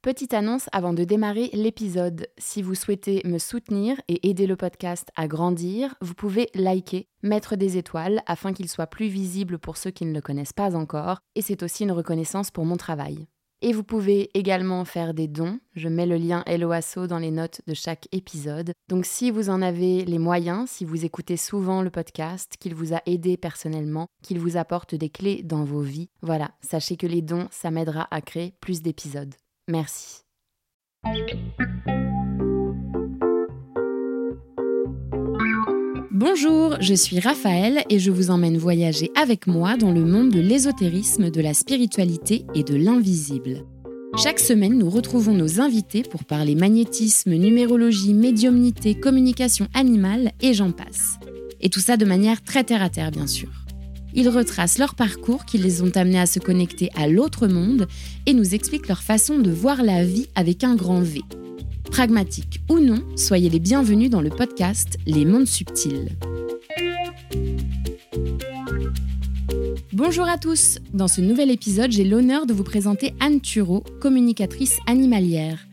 Petite annonce avant de démarrer l'épisode. Si vous souhaitez me soutenir et aider le podcast à grandir, vous pouvez liker, mettre des étoiles afin qu'il soit plus visible pour ceux qui ne le connaissent pas encore, et c'est aussi une reconnaissance pour mon travail. Et vous pouvez également faire des dons. Je mets le lien Helloasso dans les notes de chaque épisode. Donc si vous en avez les moyens, si vous écoutez souvent le podcast, qu'il vous a aidé personnellement, qu'il vous apporte des clés dans vos vies, voilà, sachez que les dons, ça m'aidera à créer plus d'épisodes. Merci. Bonjour, je suis Raphaël et je vous emmène voyager avec moi dans le monde de l'ésotérisme, de la spiritualité et de l'invisible. Chaque semaine, nous retrouvons nos invités pour parler magnétisme, numérologie, médiumnité, communication animale et j'en passe. Et tout ça de manière très terre à terre, bien sûr. Ils retracent leur parcours qui les ont amenés à se connecter à l'autre monde et nous expliquent leur façon de voir la vie avec un grand V. Pragmatique ou non, soyez les bienvenus dans le podcast Les mondes subtils. Bonjour à tous Dans ce nouvel épisode, j'ai l'honneur de vous présenter Anne Thureau, communicatrice animalière.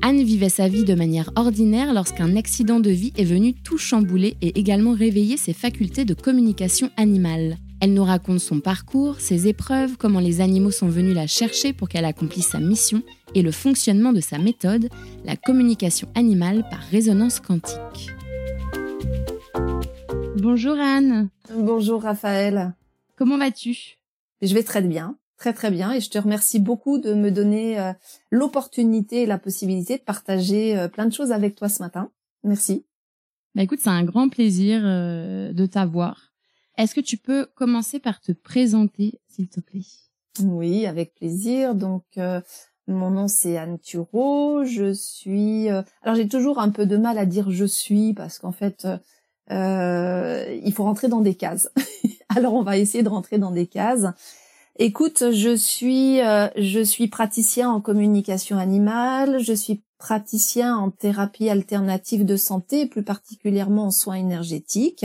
Anne vivait sa vie de manière ordinaire lorsqu'un accident de vie est venu tout chambouler et également réveiller ses facultés de communication animale. Elle nous raconte son parcours, ses épreuves, comment les animaux sont venus la chercher pour qu'elle accomplisse sa mission et le fonctionnement de sa méthode, la communication animale par résonance quantique. Bonjour Anne. Bonjour Raphaël. Comment vas-tu? Je vais très bien, très très bien et je te remercie beaucoup de me donner euh, l'opportunité et la possibilité de partager euh, plein de choses avec toi ce matin. Merci. Bah écoute, c'est un grand plaisir euh, de t'avoir. Est-ce que tu peux commencer par te présenter, s'il te plaît? Oui, avec plaisir. Donc, euh, mon nom c'est Anne Thureau. Je suis. Euh, alors, j'ai toujours un peu de mal à dire je suis parce qu'en fait, euh, il faut rentrer dans des cases. alors, on va essayer de rentrer dans des cases. Écoute, je suis je suis praticien en communication animale. Je suis praticien en thérapie alternative de santé, plus particulièrement en soins énergétiques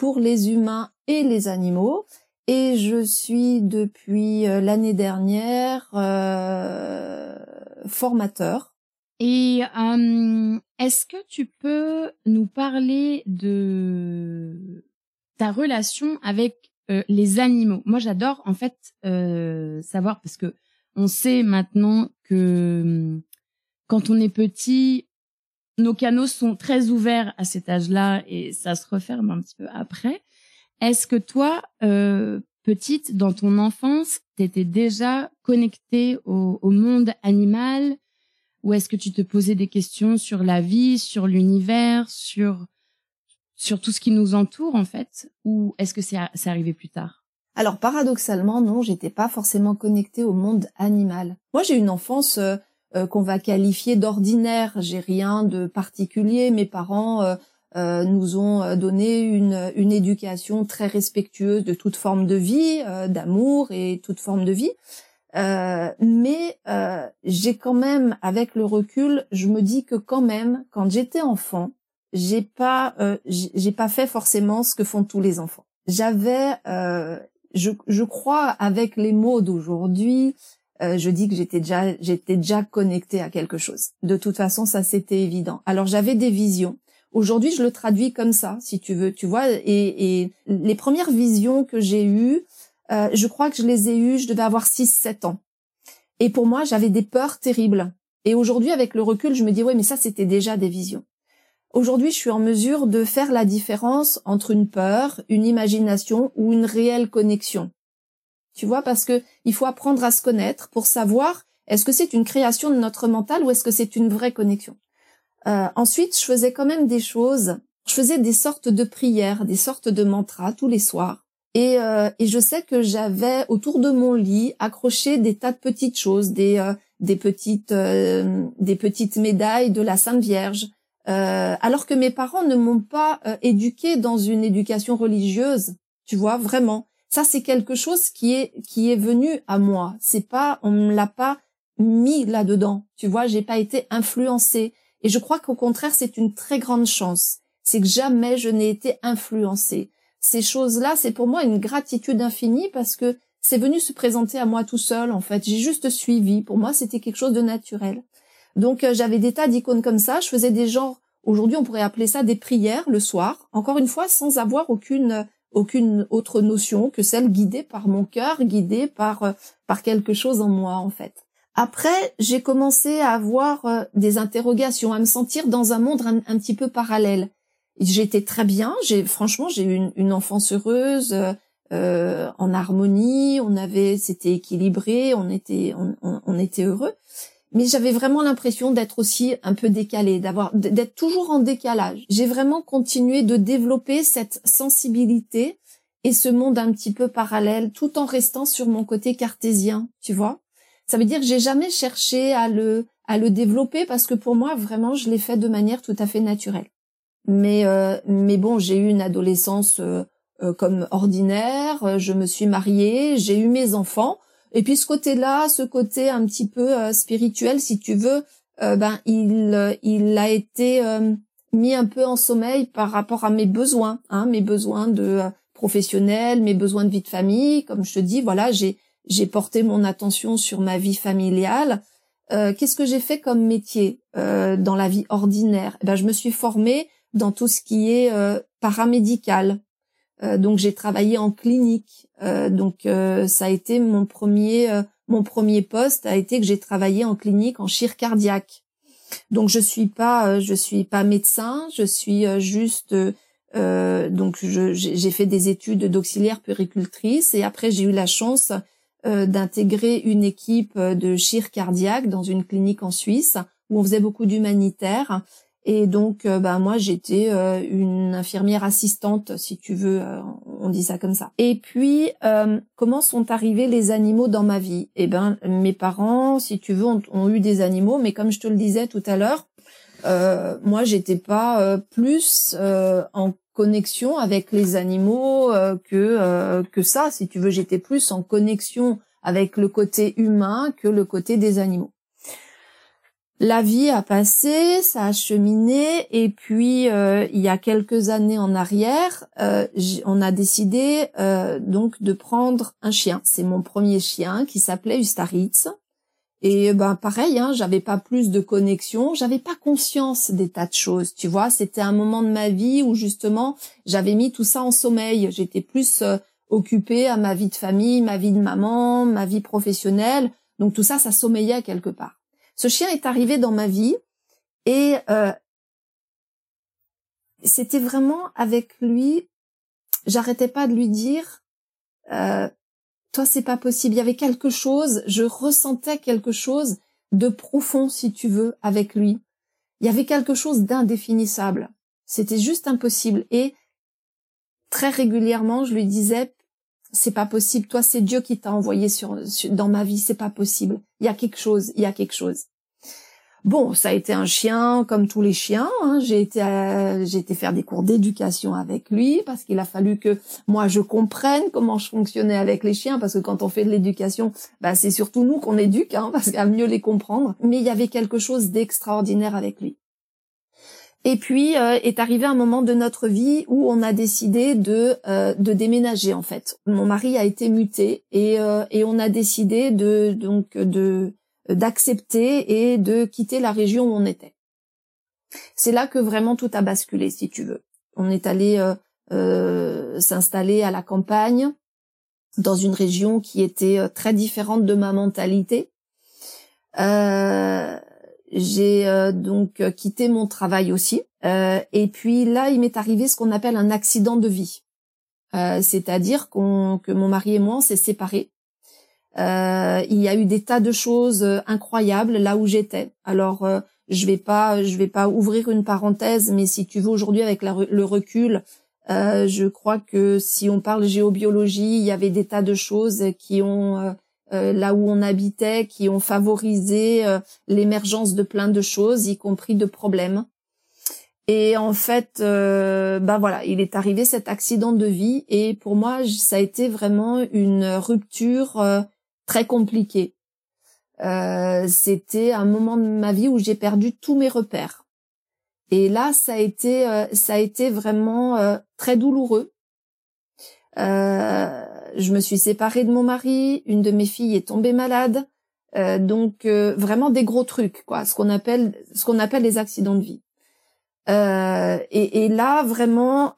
pour les humains et les animaux. Et je suis depuis euh, l'année dernière euh, formateur. Et euh, est-ce que tu peux nous parler de ta relation avec les animaux? Moi, j'adore en fait savoir parce que on sait maintenant que quand on est petit, nos canaux sont très ouverts à cet âge-là et ça se referme un petit peu après. Est-ce que toi, euh, petite, dans ton enfance, t'étais déjà connectée au, monde animal ou est-ce que tu te posais des questions sur la vie, sur l'univers, sur sur tout ce qui nous entoure en fait, ou est-ce que c'est arrivé plus tard? Alors paradoxalement, non, j'étais pas forcément connectée au monde animal. Moi, j'ai une enfance euh, euh, qu'on va qualifier d'ordinaire. J'ai rien de particulier. Mes parents euh, euh, nous ont donné une, une, éducation très respectueuse de toute forme de vie, d'amour et toute forme de vie. mais j'ai quand même, avec le recul, je me dis que quand même, quand j'étais enfant, j'ai pas, j'ai pas fait forcément ce que font tous les enfants. J'avais, je, je crois, avec les mots d'aujourd'hui, euh, je dis que j'étais déjà j'étais déjà connectée à quelque chose. De toute façon, ça c'était évident. Alors j'avais des visions. Aujourd'hui, je le traduis comme ça, si tu veux, tu vois. Et, et les premières visions que j'ai eues, euh, je crois que je les ai eues, je devais avoir 6-7 ans. Et pour moi, j'avais des peurs terribles. Et aujourd'hui, avec le recul, je me dis, ouais, mais ça, c'était déjà des visions. Aujourd'hui, je suis en mesure de faire la différence entre une peur, une imagination ou une réelle connexion. Tu vois, parce que il faut apprendre à se connaître pour savoir est-ce que c'est une création de notre mental ou est-ce que c'est une vraie connexion? Euh, ensuite, je faisais quand même des choses. Je faisais des sortes de prières, des sortes de mantras tous les soirs. Et, euh, et je sais que j'avais autour de mon lit accroché des tas de petites choses, des, euh, des petites, euh, des petites médailles de la Sainte Vierge. Euh, alors que mes parents ne m'ont pas éduquée dans une éducation religieuse, tu vois, vraiment. Ça, c'est quelque chose qui est qui est venu à moi. C'est pas, on me l'a pas mis là-dedans. Tu vois, j'ai pas été influencée. Et je crois qu'au contraire, c'est une très grande chance. C'est que jamais je n'ai été influencée. Ces choses-là, c'est pour moi une gratitude infinie parce que c'est venu se présenter à moi tout seul en fait. J'ai juste suivi. Pour moi, c'était quelque chose de naturel. Donc euh, j'avais des tas d'icônes comme ça. Je faisais des genres. Aujourd'hui, on pourrait appeler ça des prières le soir. Encore une fois, sans avoir aucune aucune autre notion que celle guidée par mon cœur, guidée par euh, par quelque chose en moi en fait. Après, j'ai commencé à avoir euh, des interrogations, à me sentir dans un monde un, petit peu parallèle. J'étais très bien, j'ai franchement j'ai eu une, une, enfance heureuse, euh, en harmonie, on avait, c'était équilibré, on était, on, on, était heureux. Mais j'avais vraiment l'impression d'être aussi un peu décalé, d'avoir, d'être toujours en décalage. J'ai vraiment continué de développer cette sensibilité et ce monde un petit peu parallèle, tout en restant sur mon côté cartésien, tu vois. Ça veut dire que j'ai jamais cherché à le, à le développer parce que pour moi, vraiment, je l'ai fait de manière tout à fait naturelle. Mais, euh, mais bon, j'ai eu une adolescence euh, euh, comme ordinaire. Euh, je me suis mariée, j'ai eu mes enfants. Et puis ce côté-là, ce côté un petit peu euh, spirituel, si tu veux, ben il il a été mis un peu en sommeil par rapport à mes besoins, hein, mes besoins de professionnels, mes besoins de vie de famille. Comme je te dis, voilà, j'ai j'ai porté mon attention sur ma vie familiale. Qu'est-ce que j'ai fait comme métier dans la vie ordinaire? Eh ben, je me suis formée dans tout ce qui est paramédical, euh, donc j'ai travaillé en clinique. Euh, donc euh, ça a été mon premier mon premier poste a été que j'ai travaillé en clinique en chir cardiaque. Donc je suis pas je suis pas médecin, je suis juste donc j'ai fait des études d'auxiliaire puricultrice et après j'ai eu la chance d'intégrer une équipe de chir cardiaque dans une clinique en Suisse où on faisait beaucoup d'humanitaire et donc, euh, bah moi, j'étais euh, une infirmière assistante, si tu veux, euh, on dit ça comme ça. Et puis, comment sont arrivés les animaux dans ma vie? Eh ben, mes parents, si tu veux, ont, eu des animaux, mais comme je te le disais tout à l'heure, moi, j'étais pas plus en connexion avec les animaux que que ça. Si tu veux, j'étais plus en connexion avec le côté humain que le côté des animaux. La vie a passé, ça a cheminé, et puis euh, il y a quelques années en arrière, euh, on a décidé euh, donc de prendre un chien. C'est mon premier chien qui s'appelait Ustaritz. Et ben pareil, hein, j'avais pas plus de connexion, j'avais pas conscience des tas de choses. Tu vois, c'était un moment de ma vie où justement j'avais mis tout ça en sommeil. J'étais plus occupée à ma vie de famille, ma vie de maman, ma vie professionnelle. Donc tout ça, ça sommeillait quelque part. Ce chien est arrivé dans ma vie et euh, c'était vraiment avec lui. J'arrêtais pas de lui dire, euh, toi c'est pas possible. Il y avait quelque chose, je ressentais quelque chose de profond, si tu veux, avec lui. Il y avait quelque chose d'indéfinissable. C'était juste impossible. Et très régulièrement, je lui disais, c'est pas possible. Toi, c'est Dieu qui t'a envoyé sur, dans ma vie. C'est pas possible. Il y a quelque chose. Il y a quelque chose. Bon, ça a été un chien comme tous les chiens. Hein. J'ai été, j'ai été faire des cours d'éducation avec lui parce qu'il a fallu que moi je comprenne comment je fonctionnais avec les chiens parce que quand on fait de l'éducation, bah, c'est surtout nous qu'on éduque hein, parce qu'à mieux les comprendre. Mais il y avait quelque chose d'extraordinaire avec lui. Et puis euh, est arrivé un moment de notre vie où on a décidé de euh, de déménager en fait. Mon mari a été muté et euh, et on a décidé de donc de d'accepter et de quitter la région où on était. C'est là que vraiment tout a basculé, si tu veux. On est allé euh, euh, s'installer à la campagne, dans une région qui était euh, très différente de ma mentalité. J'ai donc quitté mon travail aussi. et puis là, il m'est arrivé ce qu'on appelle un accident de vie. C'est-à-dire qu'on que mon mari et moi, on s'est séparés. Euh, il y a eu des tas de choses euh, incroyables là où j'étais. Alors euh, je vais pas, je vais pas ouvrir une parenthèse, mais si tu veux aujourd'hui avec le recul, je crois que si on parle géobiologie, il y avait des tas de choses qui ont là où on habitait, qui ont favorisé l'émergence de plein de choses, y compris de problèmes. Et en fait, ben voilà, il est arrivé cet accident de vie et pour moi, ça a été vraiment une rupture très compliqué. Euh, c'était un moment de ma vie où j'ai perdu tous mes repères. Et là, ça a été, euh, ça a été vraiment euh, très douloureux. Je me suis séparée de mon mari, une de mes filles est tombée malade, euh, donc euh, vraiment des gros trucs, quoi, ce qu'on appelle ce qu'on appelle les accidents de vie. Euh, et, et, là, vraiment,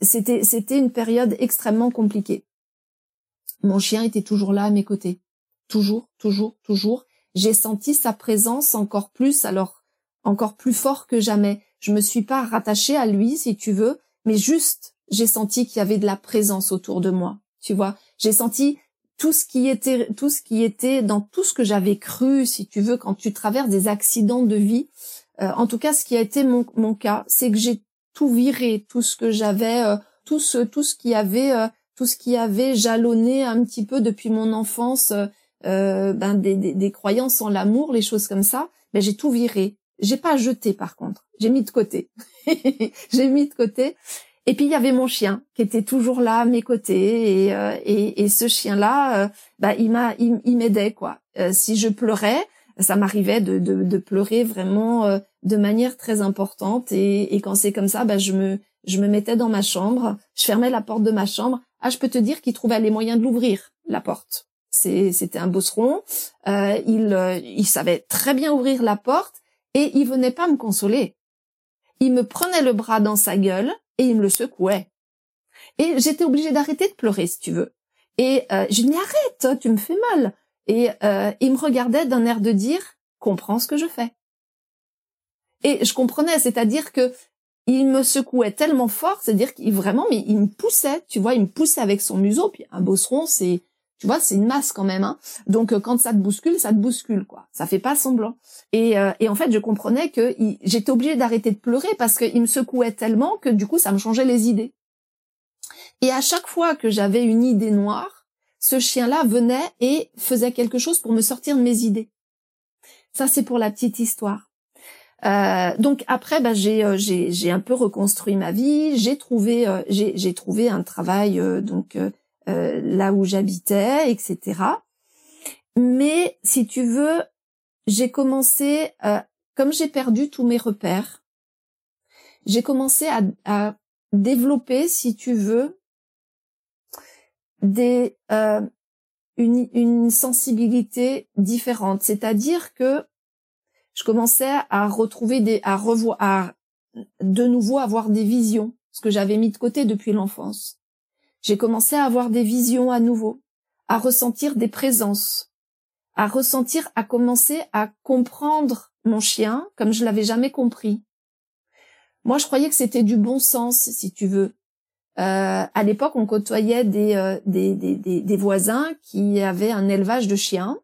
c'était c'était une période extrêmement compliquée. Mon chien était toujours là à mes côtés, toujours, toujours, toujours. J'ai senti sa présence encore plus, alors encore plus fort que jamais. Je me suis pas rattachée à lui, si tu veux, mais juste j'ai senti qu'il y avait de la présence autour de moi. Tu vois, j'ai senti tout ce qui était tout ce qui était dans tout ce que j'avais cru, si tu veux, quand tu traverses des accidents de vie. Euh, en tout cas, ce qui a été mon, mon cas, c'est que j'ai tout viré, tout ce que j'avais, euh, tout ce tout ce qui avait euh, tout ce qui avait jalonné un petit peu depuis mon enfance, ben des, des, des, croyances en l'amour, les choses comme ça. Mais j'ai tout viré. J'ai pas jeté par contre. J'ai mis de côté. j'ai mis de côté. Et puis il y avait mon chien qui était toujours là à mes côtés et, euh, et, et, ce chien-là, euh, bah, il m'a, il, m'aidait quoi. Euh, si je pleurais, ça m'arrivait de, de, de, pleurer vraiment de manière très importante et, et quand c'est comme ça, bah, je me, je me mettais dans ma chambre, je fermais la porte de ma chambre. Ah, je peux te dire qu'il trouvait les moyens de l'ouvrir la porte. C'était un bosseron. il, il savait très bien ouvrir la porte et il venait pas me consoler. Il me prenait le bras dans sa gueule et il me le secouait. Et j'étais obligée d'arrêter de pleurer, si tu veux. Et euh, je dis, mais arrête, tu me fais mal. Et euh, il me regardait d'un air de dire, comprends ce que je fais. Et je comprenais, c'est-à-dire que il me secouait tellement fort, c'est-à-dire qu'il vraiment, mais il me poussait, tu vois, il me poussait avec son museau. Puis un bosseron, c'est tu vois, c'est une masse quand même. Hein. Donc euh, quand ça te bouscule, ça te bouscule, quoi. Ça fait pas semblant. Et, euh, en fait, je comprenais que j'étais obligée d'arrêter de pleurer parce qu'il me secouait tellement que du coup, ça me changeait les idées. Et à chaque fois que j'avais une idée noire, ce chien-là venait et faisait quelque chose pour me sortir de mes idées. Ça, c'est pour la petite histoire. Euh, donc après, bah, j'ai j'ai un peu reconstruit ma vie. J'ai trouvé j'ai trouvé un travail donc euh, là où j'habitais, etc. Mais si tu veux, j'ai commencé, euh, comme j'ai perdu tous mes repères, j'ai commencé à, développer, si tu veux, des euh, une, une sensibilité différente. C'est-à-dire que je commençais à retrouver des, à revoir, à de nouveau avoir des visions, ce que j'avais mis de côté depuis l'enfance. J'ai commencé à avoir des visions à nouveau, à ressentir des présences, à ressentir, à commencer à comprendre mon chien comme je l'avais jamais compris. Moi, je croyais que c'était du bon sens, si tu veux. Euh, à l'époque, on côtoyait des, euh, des, des, des, voisins qui avaient un élevage de chiens.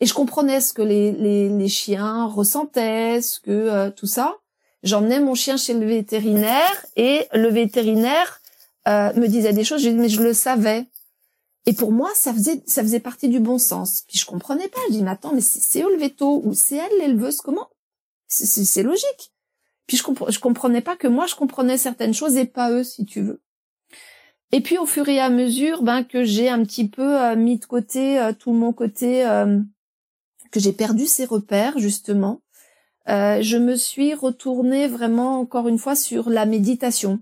Et je comprenais ce que les, les, les chiens ressentaient, ce que euh, tout ça. J'emmenais mon chien chez le vétérinaire et le vétérinaire euh, me disait des choses, je mais je le savais. Et pour moi, ça faisait ça faisait partie du bon sens. Puis je comprenais pas. Je dis mais attends, mais c'est eux le veto? Ou c'est elle l'éleveuse Comment? C'est logique. Puis je, je comprenais pas que moi je comprenais certaines choses et pas eux, si tu veux. Et puis au fur et à mesure, ben que j'ai un petit peu euh, mis de côté euh, tout mon côté, que j'ai perdu ses repères justement, je me suis retournée vraiment encore une fois sur la méditation.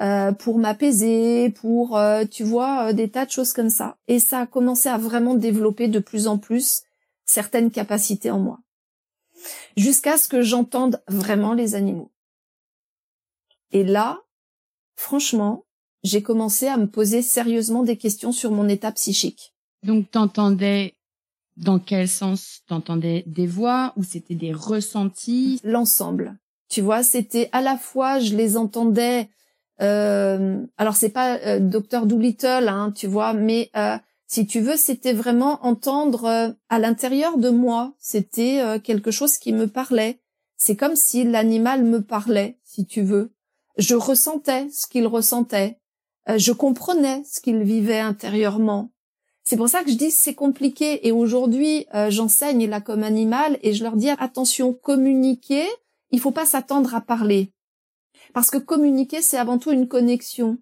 Euh, pour m'apaiser, pour euh, tu vois euh, des tas de choses comme ça. Et ça a commencé à vraiment développer de plus en plus certaines capacités en moi, jusqu'à ce que j'entende vraiment les animaux. Et là, franchement, j'ai commencé à me poser sérieusement des questions sur mon état psychique. Donc t'entendais dans quel sens? T'entendais des voix ou c'était des ressentis? L'ensemble. Tu vois, c'était à la fois je les entendais alors c'est pas euh, Docteur Doolittle, hein, tu vois, mais euh, si tu veux, c'était vraiment entendre euh, à l'intérieur de moi. C'était quelque chose qui me parlait. C'est comme si l'animal me parlait, si tu veux. Je ressentais ce qu'il ressentait. je comprenais ce qu'il vivait intérieurement. C'est pour ça que je dis c'est compliqué. Et aujourd'hui, j'enseigne là comme animal et je leur dis attention, communiquer. Il faut pas s'attendre à parler. Parce que communiquer, c'est avant tout une connexion.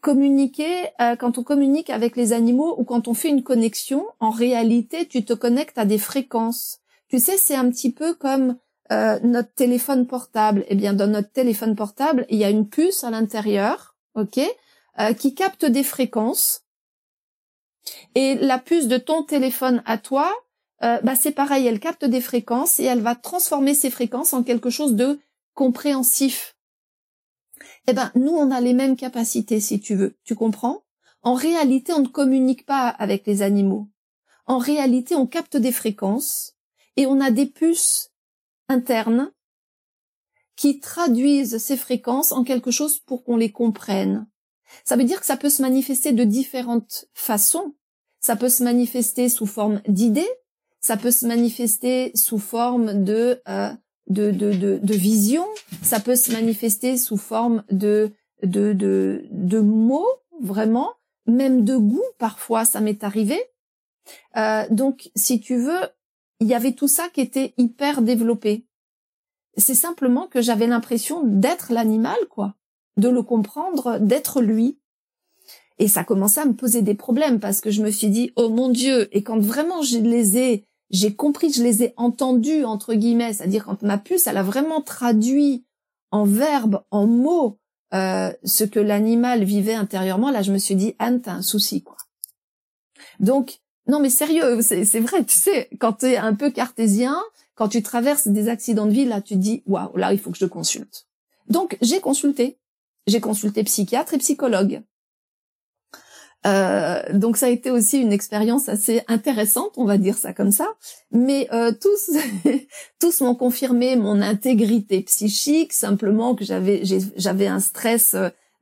Communiquer, euh, quand on communique avec les animaux ou quand on fait une connexion, en réalité, tu te connectes à des fréquences. Tu sais, c'est un petit peu comme euh, notre téléphone portable. Eh bien, dans notre téléphone portable, il y a une puce à l'intérieur, ok, euh, qui capte des fréquences. Et la puce de ton téléphone à toi, euh, bah c'est pareil, elle capte des fréquences et elle va transformer ces fréquences en quelque chose de compréhensif. Eh ben, nous, on a les mêmes capacités, si tu veux. Tu comprends? En réalité, on ne communique pas avec les animaux. En réalité, on capte des fréquences et on a des puces internes qui traduisent ces fréquences en quelque chose pour qu'on les comprenne. Ça veut dire que ça peut se manifester de différentes façons. Ça peut se manifester sous forme d'idées, ça peut se manifester sous forme de, euh, de, de, de, de, vision, ça peut se manifester sous forme de, de, de, de mots, vraiment, même de goût, parfois, ça m'est arrivé. Euh, donc, si tu veux, il y avait tout ça qui était hyper développé. C'est simplement que j'avais l'impression d'être l'animal, quoi, de le comprendre, d'être lui. Et ça commençait à me poser des problèmes parce que je me suis dit, oh mon Dieu, et quand vraiment je les ai, j'ai compris, je les ai entendus, entre guillemets, c'est-à-dire quand ma puce, elle a vraiment traduit en verbe, en mots, euh, ce que l'animal vivait intérieurement, là je me suis dit, Anne, t'as un souci, quoi. Donc, non mais sérieux, c'est vrai, tu sais, quand tu es un peu cartésien, quand tu traverses des accidents de vie, là tu te dis, waouh, là il faut que je te consulte. Donc j'ai consulté, j'ai consulté psychiatre et psychologue. Euh, donc ça a été aussi une expérience assez intéressante, on va dire ça comme ça. Mais euh, tous, tous m'ont confirmé mon intégrité psychique, simplement que j'avais j'avais un stress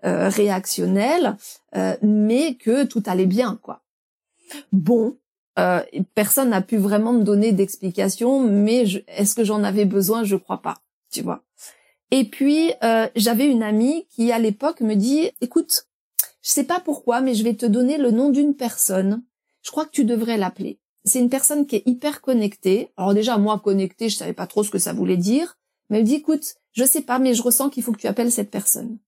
euh, réactionnel, euh, mais que tout allait bien, quoi. Bon, euh, personne n'a pu vraiment me donner d'explication, mais est-ce que j'en avais besoin? Je crois pas, tu vois. Et puis j'avais une amie qui à l'époque me dit, écoute je sais pas pourquoi, mais je vais te donner le nom d'une personne. Je crois que tu devrais l'appeler. C'est une personne qui est hyper connectée. Alors déjà, moi, connectée, je savais pas trop ce que ça voulait dire. Mais elle me dit, écoute, je sais pas, mais je ressens qu'il faut que tu appelles cette personne.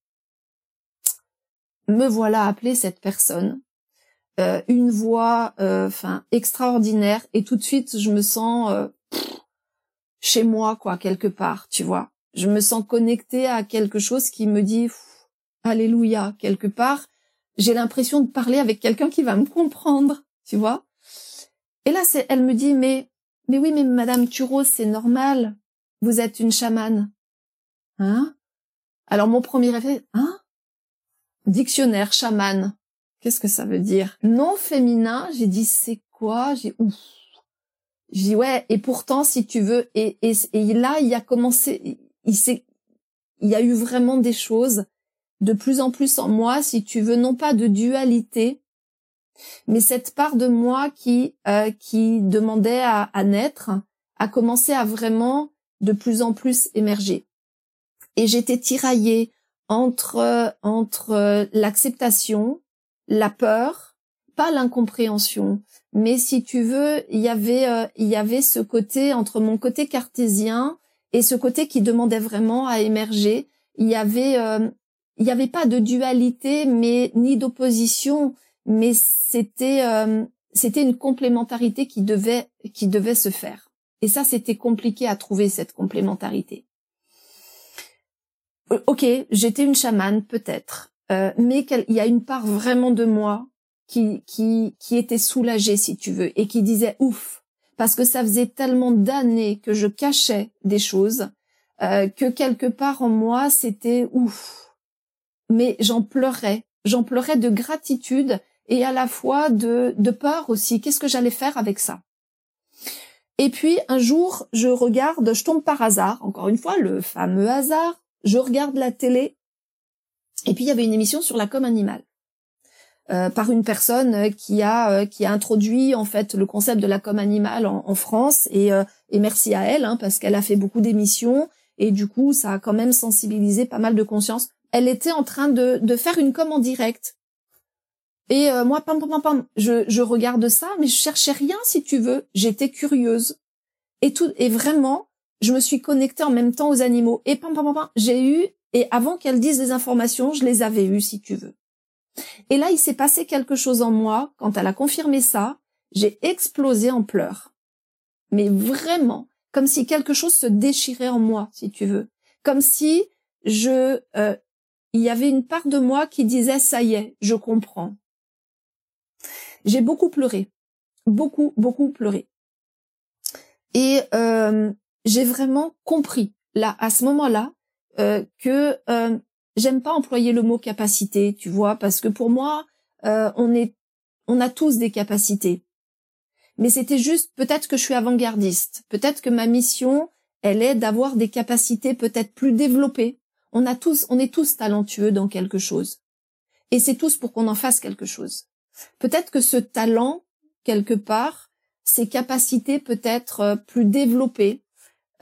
Me voilà appelée cette personne. Euh, une voix, euh, enfin, extraordinaire. Et tout de suite, je me sens euh, chez moi, quoi, quelque part, tu vois. Je me sens connectée à quelque chose qui me dit, alléluia, quelque part j'ai l'impression de parler avec quelqu'un qui va me comprendre, tu vois. Et là, elle me dit, mais, mais oui, mais Madame Turo, c'est normal. Vous êtes une chamane. Hein? Alors, mon premier effet, hein? Dictionnaire, chamane. Qu'est-ce que ça veut dire? Non féminin, j'ai dit, c'est quoi? J'ai, ouf. J'ai dit, ouais, et pourtant, si tu veux, et, et, et là, il a commencé, il s'est, il y a eu vraiment des choses de plus en plus en moi, si tu veux, non pas de dualité, mais cette part de moi qui euh, qui demandait à, à, naître a commencé à vraiment de plus en plus émerger. Et j'étais tiraillée entre entre l'acceptation, la peur, pas l'incompréhension, mais si tu veux, il y avait euh, il y avait ce côté entre mon côté cartésien et ce côté qui demandait vraiment à émerger. Il y avait euh, il n'y avait pas de dualité, mais ni d'opposition, mais c'était euh, c'était une complémentarité qui devait qui devait se faire. Et ça, c'était compliqué à trouver cette complémentarité. Euh, ok, j'étais une chamane peut-être, euh, mais il y a une part vraiment de moi qui qui qui était soulagée, si tu veux, et qui disait ouf, parce que ça faisait tellement d'années que je cachais des choses que quelque part en moi, c'était ouf mais j'en pleurais. J'en pleurais de gratitude et à la fois de, de peur aussi. Qu'est-ce que j'allais faire avec ça? Et puis un jour, je regarde, je tombe par hasard, encore une fois, le fameux hasard, je regarde la télé et puis il y avait une émission sur la com animale. Euh, par une personne qui a euh, qui a introduit en fait le concept de la com animale en, France et, euh, et merci à elle hein, parce qu'elle a fait beaucoup d'émissions et du coup ça a quand même sensibilisé pas mal de conscience elle était en train de, de faire une com en direct. Et euh, moi, pam, pam, pam, je, je regarde ça, mais je cherchais rien, si tu veux. J'étais curieuse. Et tout, et vraiment, je me suis connectée en même temps aux animaux. Et pam, pam, pam, pam j'ai eu, et avant qu'elle dise des informations, je les avais eues, si tu veux. Et là, il s'est passé quelque chose en moi. Quand elle a confirmé ça, j'ai explosé en pleurs. Mais vraiment, comme si quelque chose se déchirait en moi, si tu veux. Comme si je, euh, il y avait une part de moi qui disait ça y est, je comprends. J'ai beaucoup pleuré, beaucoup, beaucoup pleuré. Et euh, j'ai vraiment compris là, à ce moment-là, euh, que euh, j'aime pas employer le mot capacité, tu vois, parce que pour moi, euh, on est, on a tous des capacités. Mais c'était juste peut-être que je suis avant-gardiste, peut-être que ma mission, elle est d'avoir des capacités peut-être plus développées. On a tous, on est tous talentueux dans quelque chose, et c'est tous pour qu'on en fasse quelque chose. Peut-être que ce talent, quelque part, ces capacités peut-être euh, plus développées,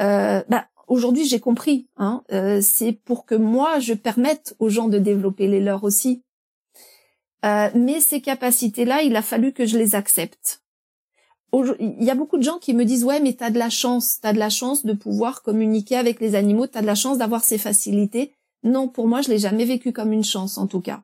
euh, bah, aujourd'hui j'ai compris. Hein, euh, c'est pour que moi je permette aux gens de développer les leurs aussi. Mais ces capacités-là, il a fallu que je les accepte. Il y a beaucoup de gens qui me disent ouais mais t'as de la chance, t'as de la chance de pouvoir communiquer avec les animaux, t'as de la chance d'avoir ces facilités. Non, pour moi je l'ai jamais vécu comme une chance en tout cas.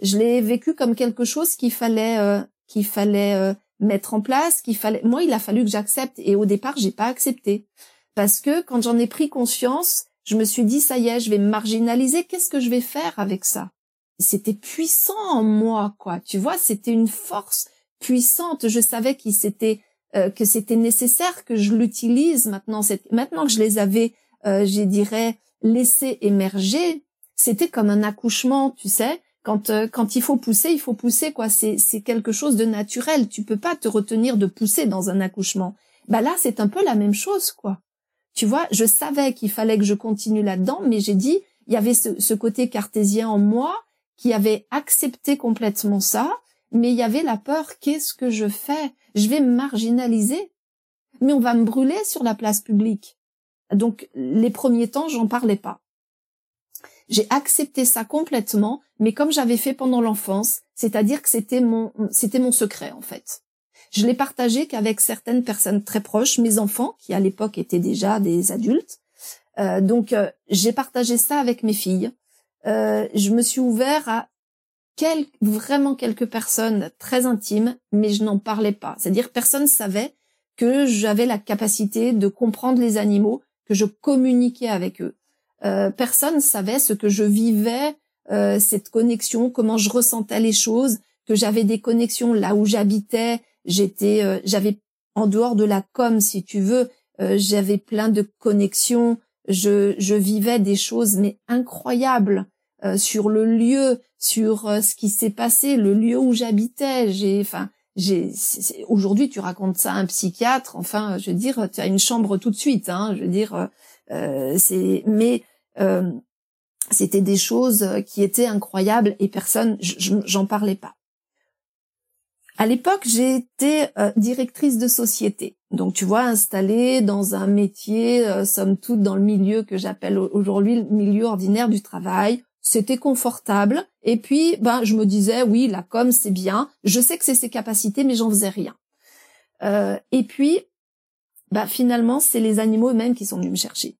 Je l'ai vécu comme quelque chose qu'il fallait euh, qu'il fallait euh, mettre en place, qu'il fallait. Moi il a fallu que j'accepte et au départ j'ai pas accepté parce que quand j'en ai pris conscience, je me suis dit ça y est, je vais me marginaliser. Qu'est-ce que je vais faire avec ça? C'était puissant en moi, quoi. Tu vois, c'était une force puissante. Je savais qu'il s'était euh, que c'était nécessaire que je l'utilise maintenant. Maintenant que je les avais, euh, je dirais, laissés émerger, c'était comme un accouchement, tu sais. Quand euh, quand il faut pousser, il faut pousser quoi. C'est c'est quelque chose de naturel. Tu peux pas te retenir de pousser dans un accouchement. Bah là, c'est un peu la même chose quoi. Tu vois, je savais qu'il fallait que je continue là-dedans, mais j'ai dit, il y avait ce, ce côté cartésien en moi qui avait accepté complètement ça mais il y avait la peur, qu'est-ce que je fais? Je vais me marginaliser, mais on va me brûler sur la place publique. Donc les premiers temps, j'en parlais pas. J'ai accepté ça complètement, mais comme j'avais fait pendant l'enfance, c'est-à-dire que c'était mon c'était mon secret en fait. Je l'ai partagé qu'avec certaines personnes très proches, mes enfants qui à l'époque étaient déjà des adultes. Euh, donc euh, j'ai partagé ça avec mes filles. Euh, je me suis ouvert à vraiment quelques personnes très intimes, mais je n'en parlais pas. C'est-à-dire personne savait que j'avais la capacité de comprendre les animaux, que je communiquais avec eux. Euh, personne savait ce que je vivais, euh, cette connexion, comment je ressentais les choses, que j'avais des connexions là où j'habitais. J'étais, euh, j'avais en dehors de la com, si tu veux, euh, j'avais plein de connexions. Je, je vivais des choses mais incroyables. Euh, sur le lieu, sur euh, ce qui s'est passé, le lieu où j'habitais. J'ai, enfin, j'ai. Aujourd'hui, tu racontes ça à un psychiatre. Enfin, je veux dire, tu as une chambre tout de suite. Hein, je veux dire, euh, c'est. Mais c'était des choses qui étaient incroyables et personne, j'en parlais pas. À l'époque, j'ai été directrice de société. Donc, tu vois, installée dans un métier, somme toute, dans le milieu que j'appelle aujourd'hui le milieu ordinaire du travail, c'était confortable. Et puis, ben, je me disais, oui, la com, c'est bien. Je sais que c'est ses capacités, mais j'en faisais rien. Euh, et puis, ben, finalement, c'est les animaux eux-mêmes qui sont venus me chercher.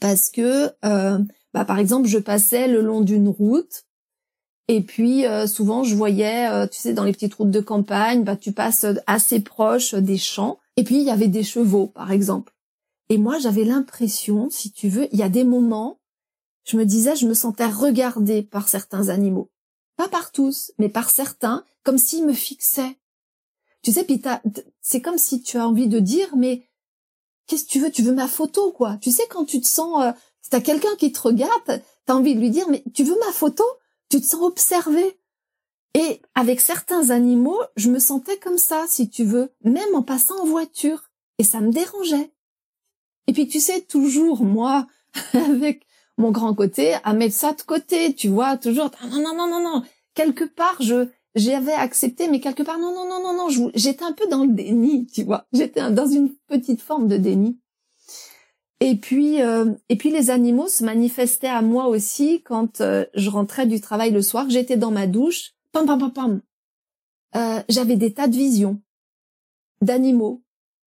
Parce que, euh, ben, par exemple, je passais le long d'une route. Et puis, euh, souvent, je voyais, euh, tu sais, dans les petites routes de campagne, ben, tu passes assez proche des champs. Et puis, il y avait des chevaux, par exemple. Et moi, j'avais l'impression, si tu veux, il y a des moments je me disais, je me sentais regardée par certains animaux. Pas par tous, mais par certains, comme s'ils me fixaient. Tu sais, puis c'est comme si tu as envie de dire, mais qu'est-ce que tu veux? Tu veux ma photo, quoi? Tu sais, quand tu te sens, euh, t'as quelqu'un qui te regarde, t'as envie de lui dire, mais tu veux ma photo? Tu te sens observé. Et avec certains animaux, je me sentais comme ça, si tu veux, même en passant en voiture. Et ça me dérangeait. Et puis tu sais, toujours, moi, avec mon grand côté à mettre ça de côté, tu vois, toujours non non non non non. Quelque part je j'avais accepté mais quelque part non non non non non, j'étais un peu dans le déni, tu vois. J'étais dans une petite forme de déni. Et puis euh, et puis les animaux se manifestaient à moi aussi quand euh, je rentrais du travail le soir, j'étais dans ma douche, pam pam pam pam. Euh, j'avais des tas de visions d'animaux,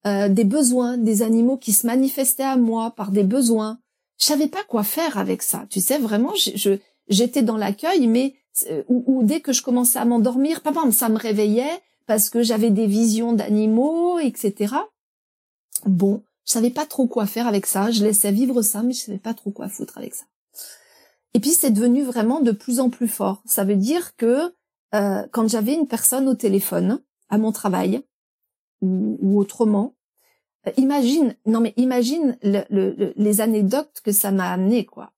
des besoins, des animaux qui se manifestaient à moi par des besoins, je savais pas quoi faire avec ça. Tu sais, vraiment, je, j'étais dans l'accueil, mais euh, ou, dès que je commençais à m'endormir, papa, ça me réveillait parce que j'avais des visions d'animaux, etc. Bon, je savais pas trop quoi faire avec ça. Je laissais vivre ça, mais je savais pas trop quoi foutre avec ça. Et puis c'est devenu vraiment de plus en plus fort. Ça veut dire que euh, quand j'avais une personne au téléphone à mon travail ou, autrement, euh, imagine, non mais imagine les anecdotes que ça m'a amené quoi.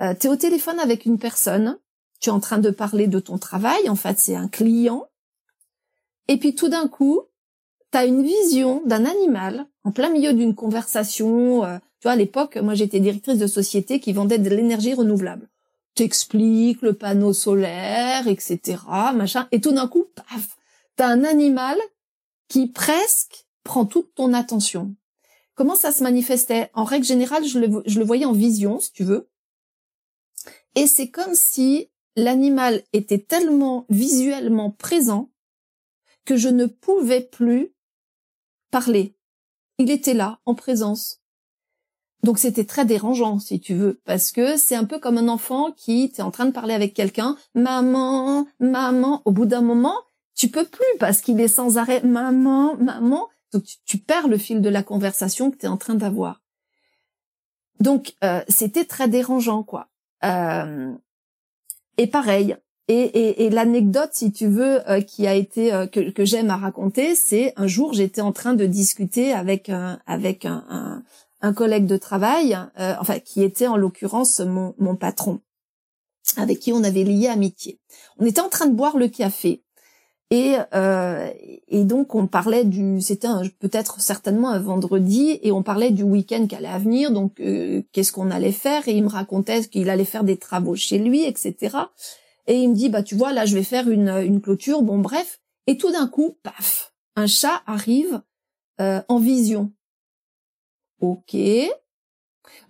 Euh, tu es au téléphone avec une personne, tu es en train de parler de ton travail, en fait c'est un client, et puis tout d'un coup, tu as une vision d'un animal en plein milieu d'une conversation. Euh, tu vois, à l'époque, moi j'étais directrice de société qui vendait de l'énergie renouvelable. T'expliques le panneau solaire, etc., machin, et tout d'un coup, paf, t'as un animal qui presque prend toute ton attention. Comment ça se manifestait? En règle générale, je le, voyais en vision, si tu veux. Et c'est comme si l'animal était tellement visuellement présent que je ne pouvais plus parler. Il était là, en présence. Donc c'était très dérangeant, si tu veux, parce que c'est un peu comme un enfant qui t'es en train de parler avec quelqu'un, maman, maman. Au bout d'un moment, tu peux plus parce qu'il est sans arrêt, maman, maman. Donc tu, perds le fil de la conversation que tu es en train d'avoir. Donc euh, c'était très dérangeant, quoi. Euh, et pareil, et, l'anecdote, si tu veux, euh, qui a été euh, que, j'aime à raconter, c'est un jour j'étais en train de discuter avec un, avec un, un, collègue de travail, enfin qui était en l'occurrence mon, mon patron, avec qui on avait lié amitié. On était en train de boire le café et, et donc on parlait du, c'était peut-être certainement un vendredi et on parlait du week-end qui allait à venir, donc qu'est-ce qu'on allait faire? Et il me racontait qu'il allait faire des travaux chez lui, etc. Et il me dit, bah tu vois, là je vais faire une, une clôture, bon bref. Et tout d'un coup, paf, un chat arrive euh, en vision. Ok.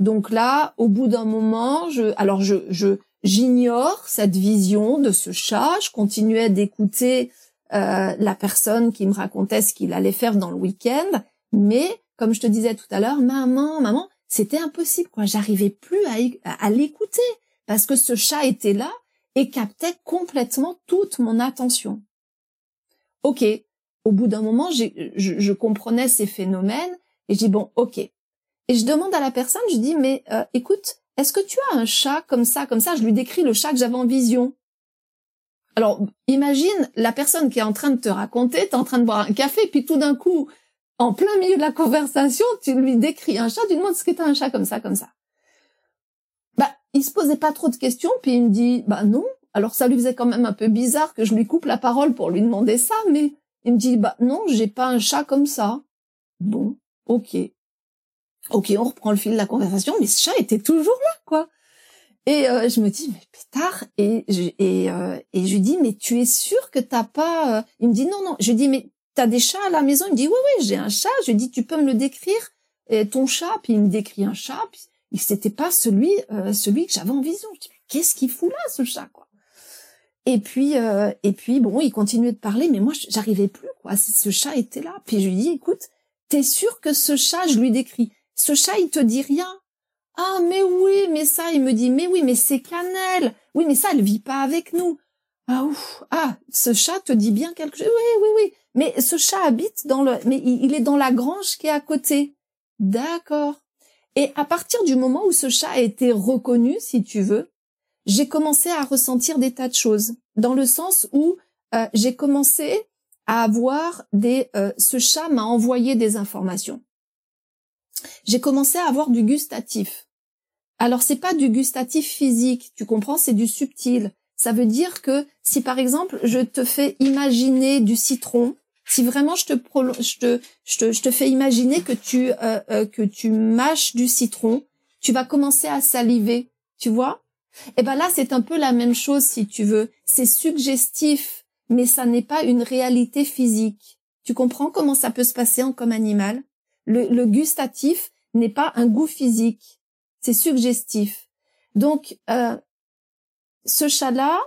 Donc là, au bout d'un moment, je, alors je, je, j'ignore cette vision de ce chat. Je continuais d'écouter euh, la personne qui me racontait ce qu'il allait faire dans le week-end, mais comme je te disais tout à l'heure, maman, maman, c'était impossible quoi. J'arrivais plus à, l'écouter parce que ce chat était là et captait complètement toute mon attention. Ok, au bout d'un moment, je, comprenais ces phénomènes et je dis bon, ok. Et je demande à la personne, je dis mais euh, écoute, est-ce que tu as un chat comme ça, comme ça? Je lui décris le chat que j'avais en vision. Alors, imagine la personne qui est en train de te raconter, tu es en train de boire un café, puis tout d'un coup, en plein milieu de la conversation, tu lui décris un chat, tu lui demandes ce que tu as un chat comme ça, comme ça il se posait pas trop de questions, puis il me dit, bah non. Alors ça lui faisait quand même un peu bizarre que je lui coupe la parole pour lui demander ça, mais il me dit, bah non, j'ai pas un chat comme ça. Bon, ok. Ok, on reprend le fil de la conversation, mais ce chat était toujours là, quoi. Et euh, je me dis, mais pétard, et je, et, euh, je lui dis, mais tu es sûr que t'as pas... Euh, il me dit, non, non. Je lui dis, mais t'as des chats à la maison? Il me dit, oui, oui, j'ai un chat. Je lui dis, tu peux me le décrire? Et ton chat? Puis il me décrit un chat. Puis c'était pas celui celui que j'avais en vision. Je dis qu'est-ce qu'il fout là ce chat quoi? Et puis et puis bon, il continuait de parler mais moi j'arrivais plus quoi. Ce chat était là. Puis je lui dis écoute, t'es sûr que ce chat, je lui décris, ce chat il te dit rien Ah mais oui, mais ça il me dit mais oui, mais c'est Cannelle. Oui, mais ça elle vit pas avec nous. Ah ouf, ah, ce chat te dit bien quelque chose. Oui, oui, oui. Mais ce chat habite dans le mais il est dans la grange qui est à côté. D'accord. Et à partir du moment où ce chat a été reconnu, si tu veux, j'ai commencé à ressentir des tas de choses, dans le sens où euh, j'ai commencé à avoir des... Euh, ce chat m'a envoyé des informations. J'ai commencé à avoir du gustatif. Alors c'est pas du gustatif physique, tu comprends, c'est du subtil. Ça veut dire que si par exemple je te fais imaginer du citron, si vraiment je te, je te, je te, je te fais imaginer que tu, euh, euh, que tu mâches du citron, tu vas commencer à saliver, tu vois? Et eh ben là, c'est un peu la même chose si tu veux. C'est suggestif, mais ça n'est pas une réalité physique. Tu comprends comment ça peut se passer en comme animal? Le, le gustatif n'est pas un goût physique, c'est suggestif. Donc, euh, ce chat-là,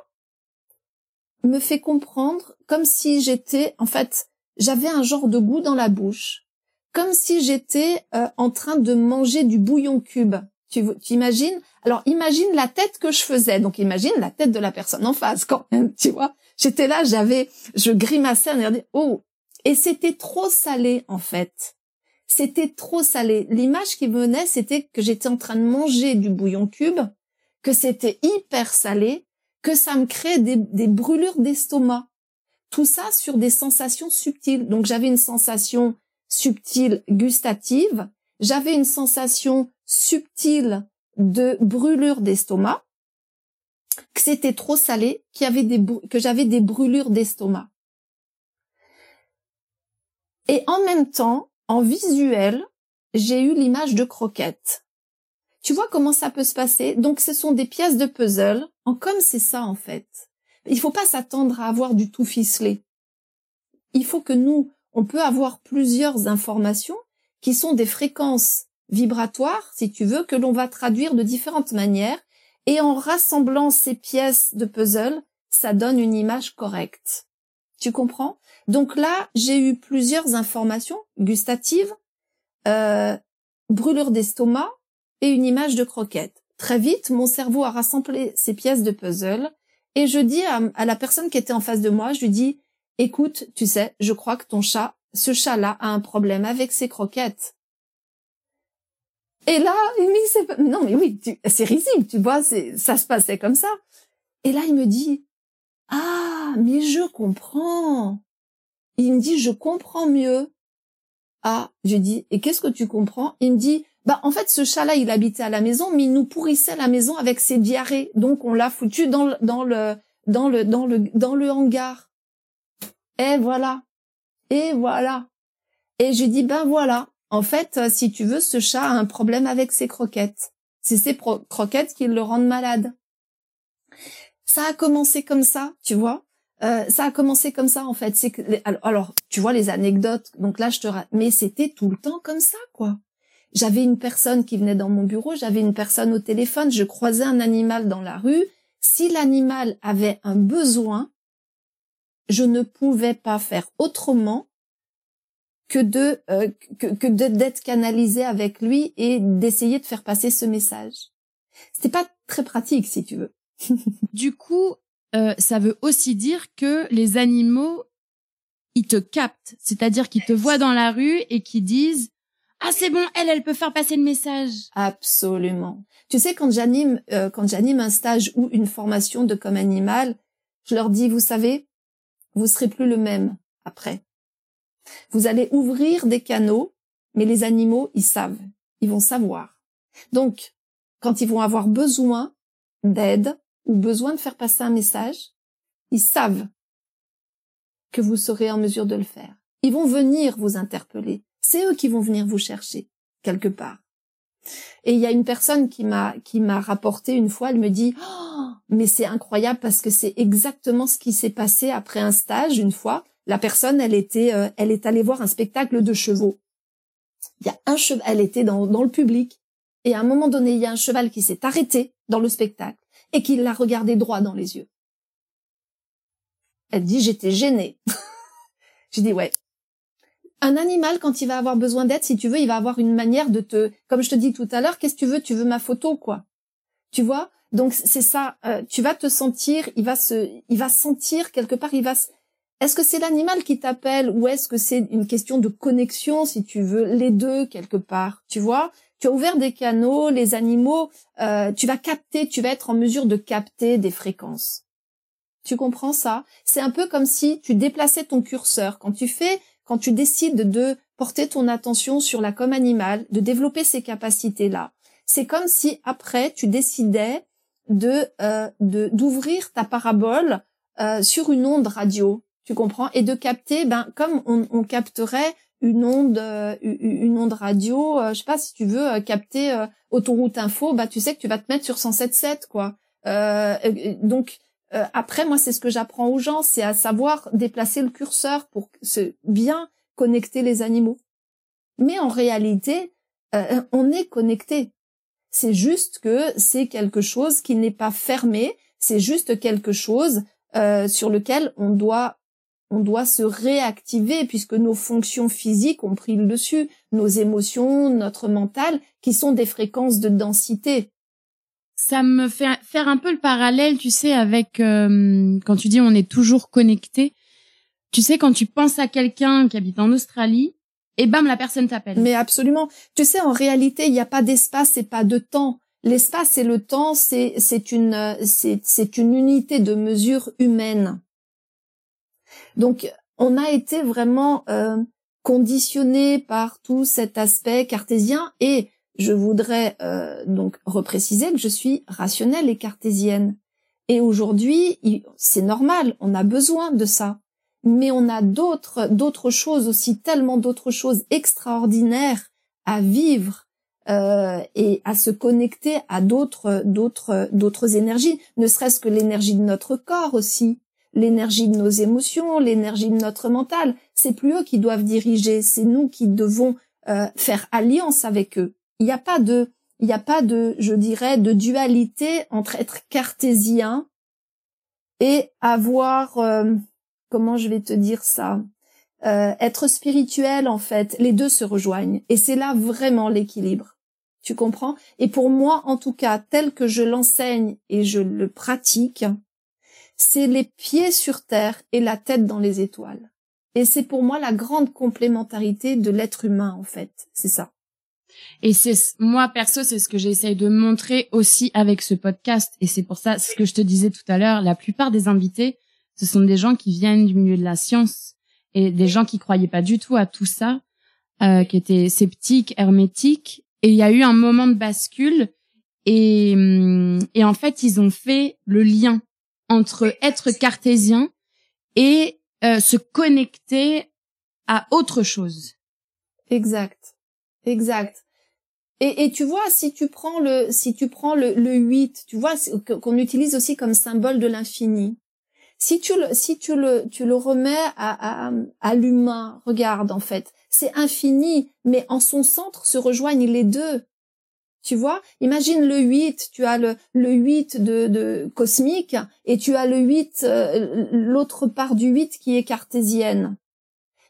me fait comprendre comme si j'étais, en fait, j'avais un genre de goût dans la bouche, comme si j'étais euh, en train de manger du bouillon cube. Tu, tu imagines? Alors imagine la tête que je faisais. Donc imagine la tête de la personne en face quand même, tu vois. J'étais là, j'avais, je grimaçais, on regardait, oh, et c'était trop salé en fait. C'était trop salé. L'image qui venait, c'était que j'étais en train de manger du bouillon cube, que c'était hyper salé, que ça me crée des, brûlures d'estomac. Tout ça sur des sensations subtiles. Donc j'avais une sensation subtile gustative, j'avais une sensation subtile de brûlure d'estomac, que c'était trop salé, que j'avais des brûlures d'estomac. Et en même temps, en visuel, j'ai eu l'image de croquettes. Tu vois comment ça peut se passer? Donc ce sont des pièces de puzzle, en comme c'est ça en fait. Il faut pas s'attendre à avoir du tout ficelé. Il faut que nous, on peut avoir plusieurs informations qui sont des fréquences vibratoires, si tu veux, que l'on va traduire de différentes manières, et en rassemblant ces pièces de puzzle, ça donne une image correcte. Tu comprends? Donc là, j'ai eu plusieurs informations gustatives, euh, brûlure d'estomac et une image de croquette. Très vite, mon cerveau a rassemblé ces pièces de puzzle et je dis à, la personne qui était en face de moi, je lui dis, écoute, tu sais, je crois que ton chat, ce chat-là a un problème avec ses croquettes. Et là, il me dit, non mais oui, c'est risible, tu vois, ça se passait comme ça. Et là, il me dit, ah, mais je comprends. Il me dit, je comprends mieux. Ah, je dis, et qu'est-ce que tu comprends? Il me dit, bah en fait, ce chat-là, il habitait à la maison, mais il nous pourrissait la maison avec ses diarrhées. Donc on l'a foutu dans le dans le dans le dans le dans le hangar. Et voilà. Et voilà. Et je dis ben voilà. En fait, si tu veux, ce chat a un problème avec ses croquettes. C'est ses croquettes qui le rendent malade. Ça a commencé comme ça, tu vois. Euh, ça a commencé comme ça en fait. C'est que alors, tu vois les anecdotes. Donc là je te mais c'était tout le temps comme ça quoi. J'avais une personne qui venait dans mon bureau, j'avais une personne au téléphone, je croisais un animal dans la rue. Si l'animal avait un besoin, je ne pouvais pas faire autrement que de euh, que, d'être canalisé avec lui et d'essayer de faire passer ce message. C'était pas très pratique si tu veux. du coup, euh, ça veut aussi dire que les animaux, ils te captent, c'est-à-dire qu'ils te voient dans la rue et qu'ils disent ah c'est bon, elle, elle peut faire passer le message. Absolument. Tu sais quand j'anime euh, quand j'anime un stage ou une formation de comme animal, je leur dis vous savez, vous serez plus le même après. Vous allez ouvrir des canaux, mais les animaux ils savent, ils vont savoir. Donc quand ils vont avoir besoin d'aide, ou besoin de faire passer un message, ils savent que vous serez en mesure de le faire. Ils vont venir vous interpeller. C'est eux qui vont venir vous chercher quelque part. Et il y a une personne qui m'a qui m'a rapporté une fois, elle me dit oh, mais c'est incroyable parce que c'est exactement ce qui s'est passé après un stage une fois. La personne, elle était euh, elle est allée voir un spectacle de chevaux. Il y a un cheval, elle était dans dans le public et à un moment donné, il y a un cheval qui s'est arrêté dans le spectacle et qu'il l'a regardé droit dans les yeux. Elle dit j'étais gênée. J'ai dit ouais. Un animal quand il va avoir besoin d'aide, si tu veux, il va avoir une manière de te, comme je te dis tout à l'heure, qu'est-ce que tu veux? Tu veux ma photo quoi? Tu vois? Donc c'est ça. Euh, tu vas te sentir, il va se, il va sentir quelque part, il va. Est-ce que c'est l'animal qui t'appelle ou est-ce que c'est une question de connexion, si tu veux, les deux quelque part Tu vois? Tu as ouvert des canaux, les animaux, euh, tu vas capter, tu vas être en mesure de capter des fréquences. Tu comprends ça? C'est un peu comme si tu déplaçais ton curseur. Quand tu fais, quand tu décides de porter ton attention sur la com animale, de développer ces capacités-là, c'est comme si après tu décidais de euh, d'ouvrir ta parabole euh, sur une onde radio. Tu comprends? Et de capter, ben comme on, on capterait une onde euh, une onde radio euh, je sais pas si tu veux euh, capter autoroute info bah tu sais que tu vas te mettre sur 107.7 quoi. Donc après moi c'est ce que j'apprends aux gens c'est à savoir déplacer le curseur pour se bien connecter les animaux. Mais en réalité on est connecté. C'est juste que c'est quelque chose qui n'est pas fermé c'est juste quelque chose sur lequel on doit on doit se réactiver puisque nos fonctions physiques ont pris le dessus, nos émotions, notre mental, qui sont des fréquences de densité. Ça me fait faire un peu le parallèle, tu sais, avec euh, quand tu dis on est toujours connecté. Tu sais, quand tu penses à quelqu'un qui habite en Australie, et bam, la personne t'appelle. Mais absolument. Tu sais, en réalité, il n'y a pas d'espace et pas de temps. l'espace et le temps, c'est c'est une c'est c'est une unité de mesure humaine. Donc, on a été vraiment euh, conditionné par tout cet aspect cartésien et je voudrais euh, donc repréciser que je suis rationnelle et cartésienne. Et aujourd'hui, c'est normal, on a besoin de ça. Mais on a d'autres, d'autres choses aussi, tellement d'autres choses extraordinaires à vivre euh, et à se connecter à d'autres, d'autres, d'autres énergies, ne serait-ce que l'énergie de notre corps aussi, l'énergie de nos émotions, l'énergie de notre mental. C'est plus eux qui doivent diriger, c'est nous qui devons euh, faire alliance avec eux. Il n'y a pas de, il n'y a pas de, je dirais, de dualité entre être cartésien et avoir, euh, comment je vais te dire ça, euh, être spirituel en fait. Les deux se rejoignent et c'est là vraiment l'équilibre. Tu comprends? Et pour moi, en tout cas, tel que je l'enseigne et je le pratique, c'est les pieds sur terre et la tête dans les étoiles. Et c'est pour moi la grande complémentarité de l'être humain, en fait. C'est ça. Et c'est moi perso, c'est ce que j'essaye de montrer aussi avec ce podcast. Et c'est pour ça, ce que je te disais tout à l'heure, la plupart des invités, ce sont des gens qui viennent du milieu de la science et des gens qui croyaient pas du tout à tout ça, euh, qui étaient sceptiques, hermétiques. Et il y a eu un moment de bascule et, hum, et en fait, ils ont fait le lien entre être cartésien et euh, se connecter à autre chose. Exact. Exact. Et, et, tu vois, si tu prends le, si tu prends le, le 8, tu vois, qu'on utilise aussi comme symbole de l'infini. Si tu le, si tu le, tu le remets à, à, à l'humain, regarde, en fait, c'est infini, mais en son centre se rejoignent les deux. Tu vois, imagine le 8, tu as le, le 8 de, de cosmique et tu as le 8, euh, l'autre part du 8 qui est cartésienne.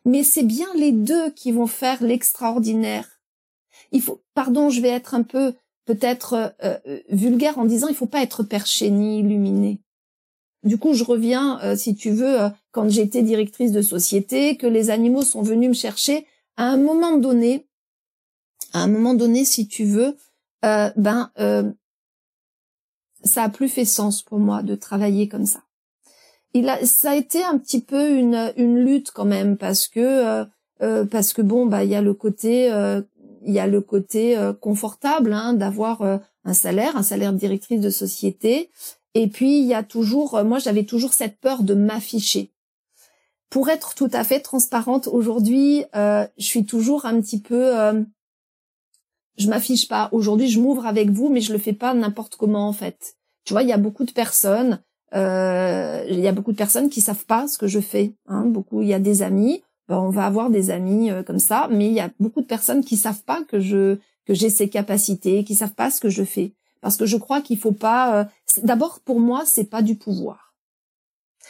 Mais c'est bien les deux qui vont faire l'extraordinaire. Il faut, pardon, je vais être un peu peut-être euh, euh, vulgaire en disant il faut pas être perché ni illuminé. Du coup, je reviens, si tu veux, quand j'étais directrice de société, que les animaux sont venus me chercher. À un moment donné, à un moment donné, si tu veux, euh, ben euh, ça a plus fait sens pour moi de travailler comme ça. Il a, ça a été un petit peu une, une lutte quand même parce que euh, parce que bon bah il y a le côté il y a le côté confortable hein, d'avoir un salaire, un salaire de directrice de société. Et puis il y a toujours, moi j'avais toujours cette peur de m'afficher. Pour être tout à fait transparente aujourd'hui, je suis toujours un petit peu je m'affiche pas. Aujourd'hui, je m'ouvre avec vous, mais je le fais pas n'importe comment en fait. Tu vois, il y a beaucoup de personnes, euh, il y a beaucoup de personnes qui savent pas ce que je fais. Hein. Beaucoup, il y a des amis. Ben, on va avoir des amis euh, comme ça, mais il y a beaucoup de personnes qui savent pas que je que j'ai ces capacités, qui savent pas ce que je fais, parce que je crois qu'il faut pas. Euh, d'abord, pour moi, c'est pas du pouvoir.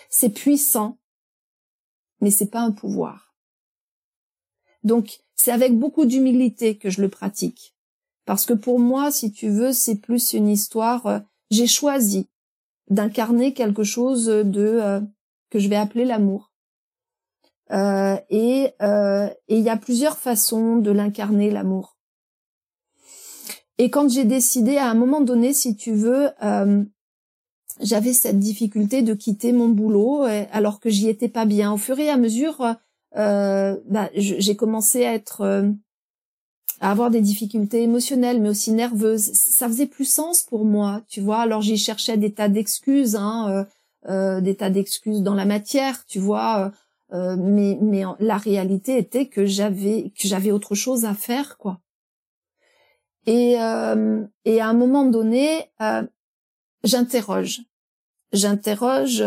C'est puissant, mais c'est pas un pouvoir. Donc, c'est avec beaucoup d'humilité que je le pratique. Parce que pour moi, si tu veux, c'est plus une histoire. Euh, j'ai choisi d'incarner quelque chose de euh, que je vais appeler l'amour. Euh, et il y a plusieurs façons de l'incarner l'amour. Et quand j'ai décidé à un moment donné, si tu veux, j'avais cette difficulté de quitter mon boulot alors que j'y étais pas bien. Au fur et à mesure, bah, j'ai commencé à être à avoir des difficultés émotionnelles, mais aussi nerveuses. Ça faisait plus sens pour moi, tu vois. Alors j'y cherchais des tas d'excuses, hein, euh, euh des tas d'excuses dans la matière, tu vois. Euh, euh mais mais la réalité était que j'avais que j'avais autre chose à faire, quoi. Et euh, et à un moment donné, j'interroge, j'interroge.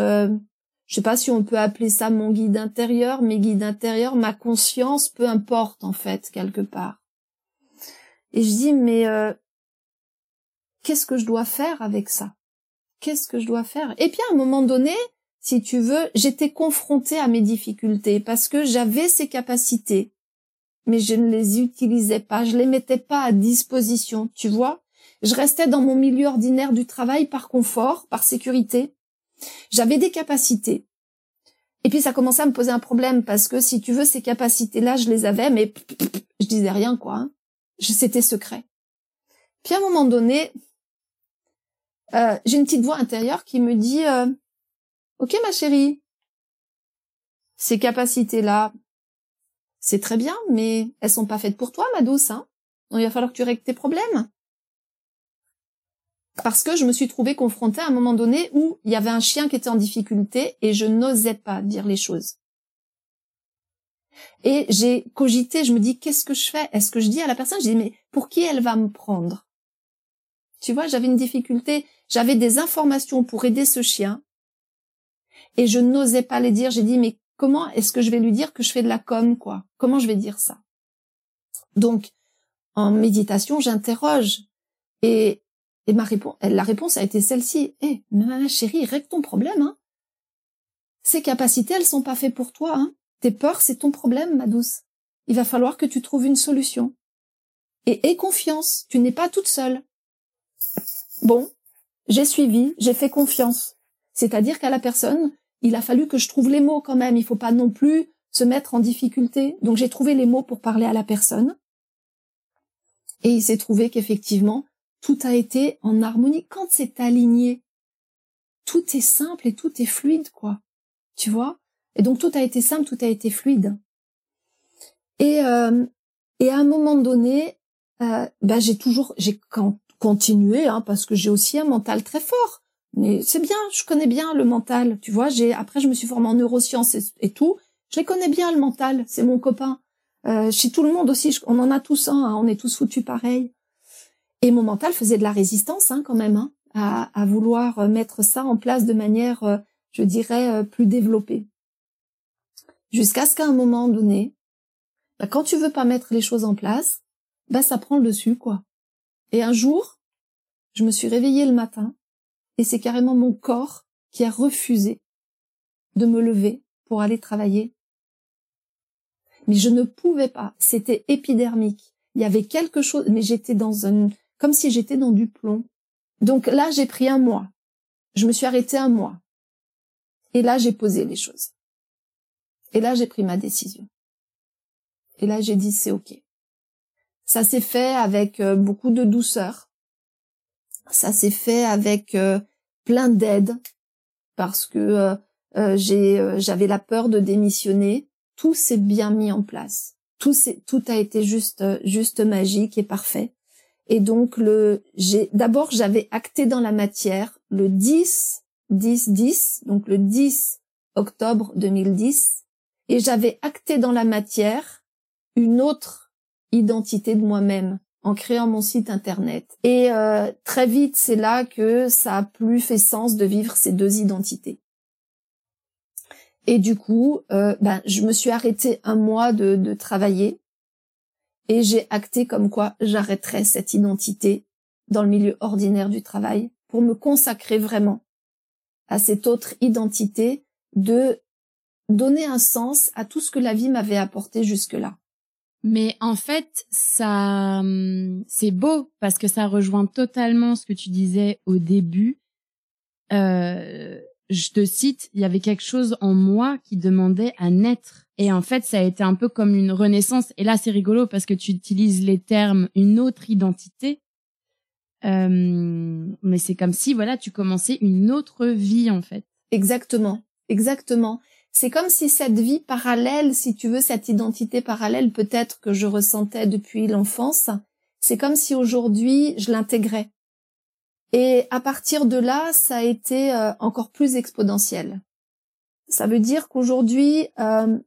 je sais pas si on peut appeler ça mon guide intérieur, mes guides intérieurs, ma conscience, peu importe en fait quelque part. Et je dis, mais euh, qu'est-ce que je dois faire avec ça? Qu'est-ce que je dois faire? Et puis à un moment donné, si tu veux, j'étais confrontée à mes difficultés parce que j'avais ces capacités, mais je ne les utilisais pas, je les mettais pas à disposition, tu vois? Je restais dans mon milieu ordinaire du travail par confort, par sécurité. J'avais des capacités. Et puis ça commençait à me poser un problème parce que si tu veux, ces capacités-là, je les avais, mais je disais rien, quoi. Hein c'était secret. Puis à un moment donné, euh, j'ai une petite voix intérieure qui me dit euh, Ok ma chérie, ces capacités-là, c'est très bien, mais elles sont pas faites pour toi, ma douce. Hein Donc il va falloir que tu règles tes problèmes. Parce que je me suis trouvée confrontée à un moment donné où il y avait un chien qui était en difficulté et je n'osais pas dire les choses. Et j'ai cogité, je me dis, qu'est-ce que je fais? Est-ce que je dis à la personne, je dis, mais pour qui elle va me prendre? Tu vois, j'avais une difficulté, j'avais des informations pour aider ce chien, et je n'osais pas les dire. J'ai dit, mais comment est-ce que je vais lui dire que je fais de la com, quoi? Comment je vais dire ça? Donc, en méditation, j'interroge, et, et ma réponse, la réponse a été celle-ci. Eh, ma chérie, règle ton problème, hein. Ces capacités, elles sont pas faites pour toi, hein tes peurs, c'est ton problème, ma douce. Il va falloir que tu trouves une solution. Et aie confiance, tu n'es pas toute seule. Bon, j'ai suivi, j'ai fait confiance. C'est-à-dire qu'à la personne, il a fallu que je trouve les mots quand même. Il faut pas non plus se mettre en difficulté. Donc j'ai trouvé les mots pour parler à la personne. Et il s'est trouvé qu'effectivement, tout a été en harmonie. Quand c'est aligné, tout est simple et tout est fluide, quoi. Tu vois? Et donc tout a été simple, tout a été fluide. Et, euh, et à un moment donné, euh, ben j'ai toujours, j'ai continué, hein, parce que j'ai aussi un mental très fort. Mais c'est bien, je connais bien le mental. Tu vois, j'ai après je me suis formée en neurosciences et, tout. Je les connais bien le mental, c'est mon copain. Euh, chez tout le monde aussi, on en a tous un, hein, on est tous foutus pareil. Et mon mental faisait de la résistance hein, quand même, hein, à, à, vouloir mettre ça en place de manière, euh, je dirais, euh, plus développée. Jusqu'à ce qu'à un moment donné, bah, quand tu veux pas mettre les choses en place, bah ça prend le dessus, quoi. Et un jour, je me suis réveillée le matin, et c'est carrément mon corps qui a refusé de me lever pour aller travailler. Mais je ne pouvais pas, c'était épidermique. Il y avait quelque chose, mais j'étais dans un, comme si j'étais dans du plomb. Donc là, j'ai pris un mois. Je me suis arrêtée un mois. Et là, j'ai posé les choses. Et là, j'ai pris ma décision. Et là, j'ai dit, c'est OK. Ça s'est fait avec euh, beaucoup de douceur. Ça s'est fait avec euh, plein d'aide parce que euh, j'ai j'avais la peur de démissionner. Tout s'est bien mis en place. Tout tout a été juste juste magique et parfait. Et donc le j'ai d'abord j'avais acté dans la matière le 10 10 10 donc le 10 octobre 2010 et j'avais acté dans la matière une autre identité de moi-même en créant mon site internet. Et euh, très vite, c'est là que ça a plus fait sens de vivre ces deux identités. Et du coup, euh, ben, je me suis arrêtée un mois de, de travailler et j'ai acté comme quoi j'arrêterais cette identité dans le milieu ordinaire du travail pour me consacrer vraiment à cette autre identité de donner un sens à tout ce que la vie m'avait apporté jusque-là. Mais en fait, ça, hum, c'est beau parce que ça rejoint totalement ce que tu disais au début. Euh, je te cite, il y avait quelque chose en moi qui demandait à naître. Et en fait, ça a été un peu comme une renaissance. Et là, c'est rigolo parce que tu utilises les termes une autre identité. Euh, mais c'est comme si, voilà, tu commençais une autre vie, en fait. Exactement. Exactement c'est comme si cette vie parallèle, si tu veux, cette identité parallèle peut-être que je ressentais depuis l'enfance, c'est comme si aujourd'hui je l'intégrais. Et à partir de là, ça a été euh, encore plus exponentiel. Ça veut dire qu'aujourd'hui, euh,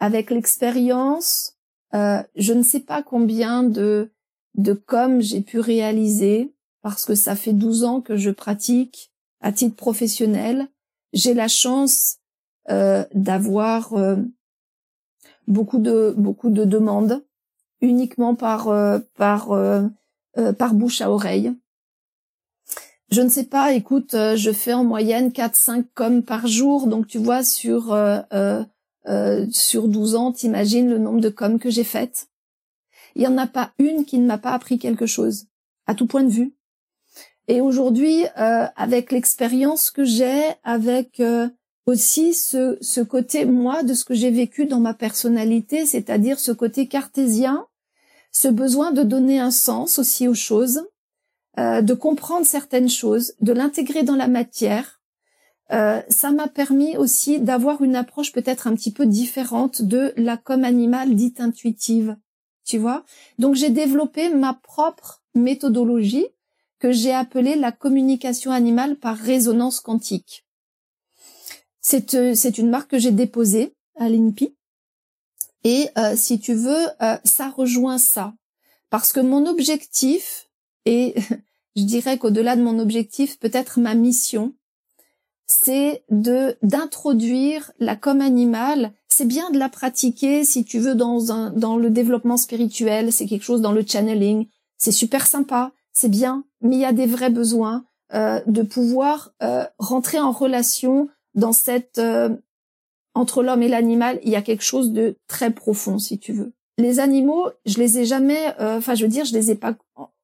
avec l'expérience, euh, je ne sais pas combien de de com j'ai pu réaliser parce que ça fait 12 ans que je pratique à titre professionnel. J'ai la chance d'avoir euh, beaucoup de beaucoup de demandes uniquement par euh, par par bouche à oreille. Je ne sais pas, écoute, je fais en moyenne 4 5 coms par jour, donc tu vois sur euh, sur 12 ans, t'imagines le nombre de coms que j'ai faites. Il y en a pas une qui ne m'a pas appris quelque chose à tout point de vue. Et aujourd'hui, avec l'expérience que j'ai, avec aussi ce, ce côté, moi, de ce que j'ai vécu dans ma personnalité, c'est-à-dire ce côté cartésien, ce besoin de donner un sens aussi aux choses, euh, de comprendre certaines choses, de l'intégrer dans la matière, euh, ça m'a permis aussi d'avoir une approche peut-être un petit peu différente de la com animale dite intuitive. Tu vois Donc j'ai développé ma propre méthodologie que j'ai appelée la communication animale par résonance quantique. C'est euh, c'est une marque que j'ai déposée à l'INPI. Et euh, si tu veux, ça rejoint ça. Parce que mon objectif, et je dirais qu'au-delà de mon objectif, peut-être ma mission, c'est de d'introduire la com animale. C'est bien de la pratiquer si tu veux dans un dans le développement spirituel, c'est quelque chose dans le channeling, c'est super sympa, c'est bien, mais il y a des vrais besoins euh, de pouvoir euh, rentrer en relation dans cette euh, entre l'homme et l'animal, il y a quelque chose de très profond si tu veux. Les animaux, je les ai jamais enfin je veux dire, je les ai pas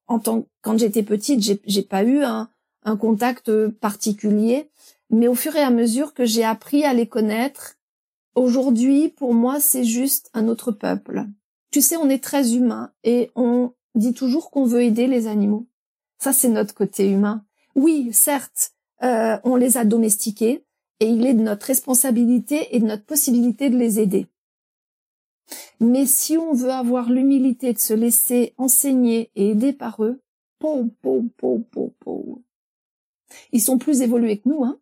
en, tant quand j'étais petite, j'ai j'ai pas eu un un contact particulier mais au fur et à mesure que j'ai appris à les connaître, aujourd'hui, pour moi, c'est juste un autre peuple. Tu sais, on est très humain et on dit toujours qu'on veut aider les animaux. Ça, c'est notre côté humain. Oui, certes, euh, on les a domestiqués et il est de notre responsabilité et de notre possibilité de les aider. Mais si on veut avoir l'humilité de se laisser enseigner et aider par eux, pou, pou, pou, pou, pou. Ils sont plus évolués que nous, hein.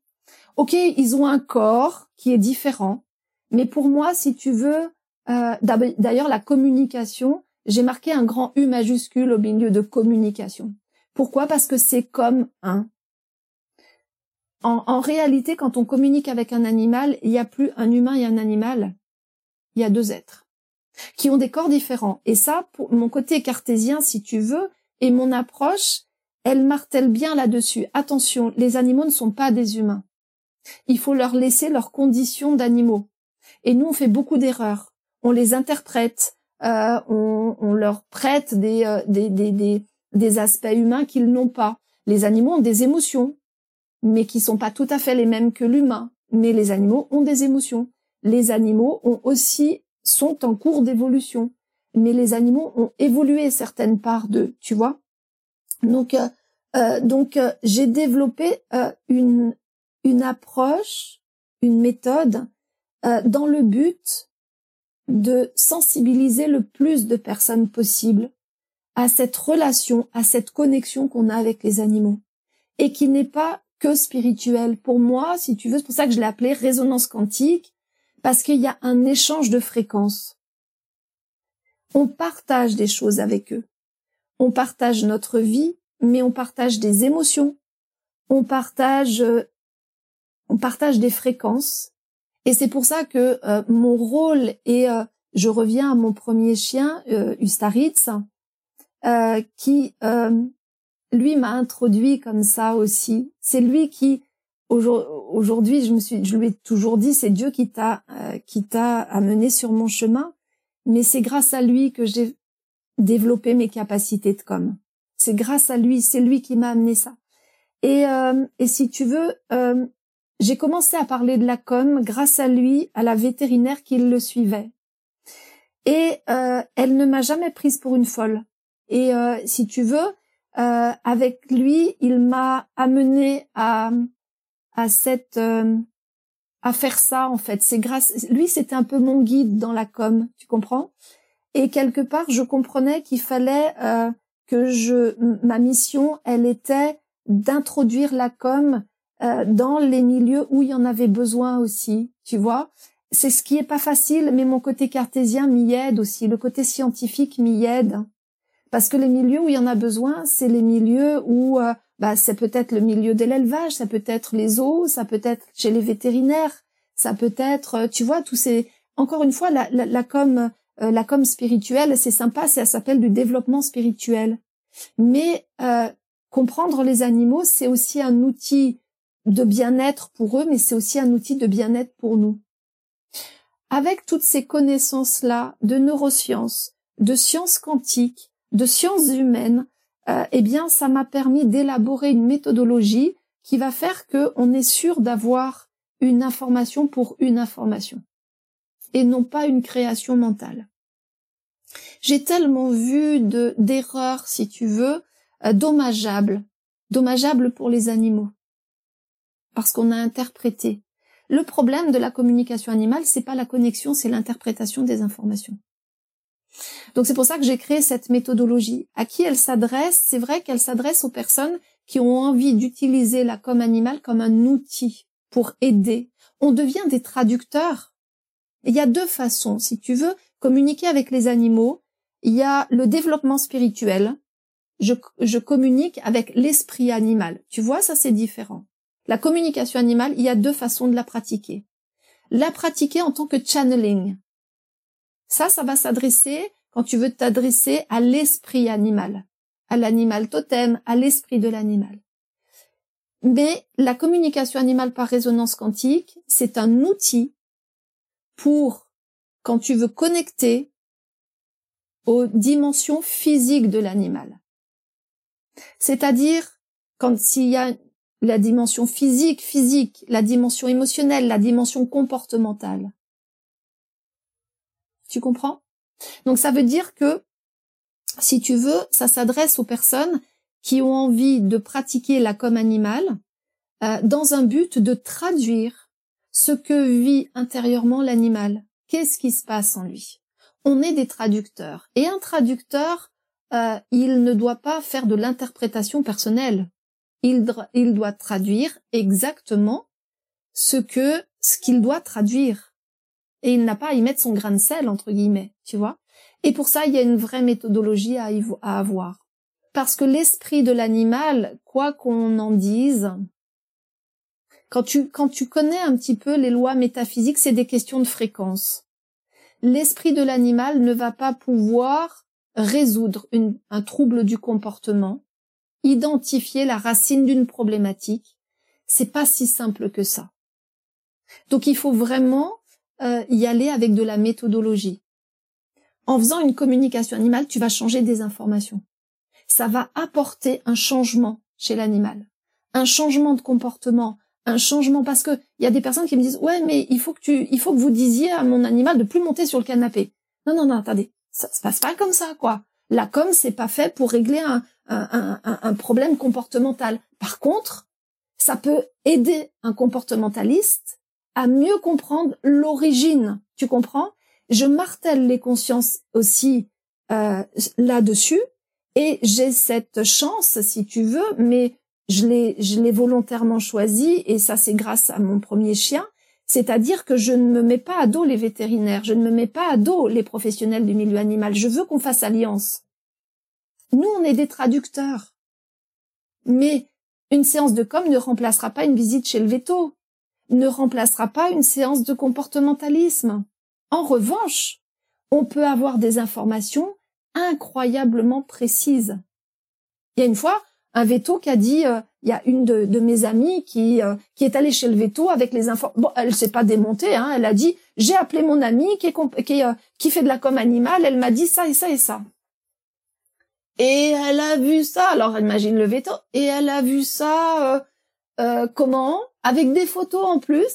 Ok, ils ont un corps qui est différent, mais pour moi, si tu veux, euh, d'ailleurs la communication, j'ai marqué un grand U majuscule au milieu de communication. Pourquoi? Parce que c'est comme un. En, réalité, quand on communique avec un animal, il n'y a plus un humain et un animal, il y a deux êtres qui ont des corps différents. Et ça, mon côté cartésien, si tu veux, et mon approche, elle martèle bien là-dessus. Attention, les animaux ne sont pas des humains. Il faut leur laisser leurs conditions d'animaux. Et nous, on fait beaucoup d'erreurs. On les interprète, euh, on, leur prête euh, des, aspects humains qu'ils n'ont pas. Les animaux ont des émotions, mais qui sont pas tout à fait les mêmes que l'humain. Mais les animaux ont des émotions. Les animaux ont aussi sont en cours d'évolution. Mais les animaux ont évolué certaines parts d'eux, tu vois. Donc, euh, donc j'ai développé une une approche, une méthode euh, dans le but de sensibiliser le plus de personnes possible à cette relation, à cette connexion qu'on a avec les animaux et qui n'est pas que spirituelle. Pour moi, si tu veux, c'est pour ça que je l'ai appelé résonance quantique parce qu'il y a un échange de fréquences. On partage des choses avec eux. On partage notre vie, mais on partage des émotions. On partage euh, on partage des fréquences. Et c'est pour ça que euh, mon rôle et euh, je reviens à mon premier chien, euh, euh, qui lui m'a introduit comme ça aussi. C'est lui qui aujourd'hui, je me suis, je lui ai toujours dit, c'est Dieu qui t'a qui t'a amené sur mon chemin, mais c'est grâce à lui que j'ai développé mes capacités de com. C'est grâce à lui, c'est lui qui m'a amené ça. Et, et si tu veux, j'ai commencé à parler de la com grâce à lui, à la vétérinaire qui le suivait. Et euh, elle ne m'a jamais prise pour une folle. Et euh, si tu veux, euh, avec lui, il m'a amené à à cette à faire ça en fait. C'est grâce lui, c'était un peu mon guide dans la com, tu comprends? Et quelque part, je comprenais qu'il fallait que je ma mission, elle était d'introduire la com euh, dans les milieux où il y en avait besoin aussi, tu vois? C'est ce qui est pas facile, mais mon côté cartésien m'y aide aussi, le côté scientifique m'y aide. Parce que les milieux où il y en a besoin, c'est les milieux où euh, bah, c'est peut-être le milieu de l'élevage, ça peut être les eaux, ça peut être chez les vétérinaires, ça peut être, euh, tu vois, tous ces... Encore une fois, la, la, la com, la com spirituelle, c'est sympa, ça s'appelle du développement spirituel. Mais comprendre les animaux, c'est aussi un outil de bien-être pour eux, mais c'est aussi un outil de bien-être pour nous. Avec toutes ces connaissances-là de neurosciences, de sciences quantiques, de sciences humaines, euh, eh bien, ça m'a permis d'élaborer une méthodologie qui va faire que on est sûr d'avoir une information pour une information et non pas une création mentale. J'ai tellement vu de d'erreurs, si tu veux, euh, dommageable, dommageable pour les animaux, parce qu'on a interprété. Le problème de la communication animale, c'est pas la connexion, c'est l'interprétation des informations. Donc c'est pour ça que j'ai créé cette méthodologie. À qui elle s'adresse? C'est vrai qu'elle s'adresse aux personnes qui ont envie d'utiliser la com animale comme un outil pour aider. On devient des traducteurs. il y a deux façons, si tu veux communiquer avec les animaux. Il y a le développement spirituel. Je, je communique avec l'esprit animal. Tu vois, ça c'est différent. La communication animale, il y a deux façons de la pratiquer. La pratiquer en tant que channeling. Ça, ça va s'adresser quand tu veux t'adresser à l'esprit animal, à l'animal totem, à l'esprit de l'animal. Mais la communication animale par résonance quantique, c'est un outil pour quand tu veux connecter aux dimensions physiques de l'animal. C'est-à-dire quand s'il y a la dimension physique, physique, la dimension émotionnelle, la dimension comportementale. Tu comprends? Donc ça veut dire que, si tu veux, ça s'adresse aux personnes qui ont envie de pratiquer la com animale euh, dans un but de traduire ce que vit intérieurement l'animal. Qu'est-ce qui se passe en lui? On est des traducteurs. Et un traducteur, euh, il ne doit pas faire de l'interprétation personnelle. Il, doit traduire exactement ce qu'il doit traduire et il n'a pas à y mettre son grain de sel entre guillemets, tu vois. Et pour ça, il y a une vraie méthodologie à, avoir. Parce que l'esprit de l'animal, quoi qu'on en dise, quand tu, quand tu connais un petit peu les lois métaphysiques, c'est des questions de fréquence. L'esprit de l'animal ne va pas pouvoir résoudre un trouble du comportement, identifier la racine d'une problématique. C'est pas si simple que ça. Donc il faut vraiment euh, y aller avec de la méthodologie. En faisant une communication animale, tu vas changer des informations. Ça va apporter un changement chez l'animal, un changement de comportement, un changement parce que il y a des personnes qui me disent ouais mais il faut que tu il faut que vous disiez à mon animal de plus monter sur le canapé. Non non non attendez ça se passe pas comme ça quoi. La com c'est pas fait pour régler un, un, un, un problème comportemental. Par contre ça peut aider un comportementaliste à mieux comprendre l'origine. Tu comprends? Je martèle les consciences aussi euh, là-dessus et j'ai cette chance, si tu veux, mais je l'ai, je l'ai volontairement choisi et ça c'est grâce à mon premier chien. C'est-à-dire que je ne me mets pas à dos les vétérinaires, je ne me mets pas à dos les professionnels du milieu animal. Je veux qu'on fasse alliance. Nous, on est des traducteurs. Mais une séance de com ne remplacera pas une visite chez le veto ne remplacera pas une séance de comportementalisme. En revanche, on peut avoir des informations incroyablement précises. Il y a une fois un veto qui a dit, euh, il y a une de, mes amies qui euh, qui est allée chez le veto avec les infos. Bon, elle s'est pas démontée, hein, elle a dit, j'ai appelé mon amie euh, qui fait de la com animale, elle m'a dit ça et ça et ça. Et elle a vu ça, alors imagine le veto, et elle a vu ça comment? Avec des photos en plus?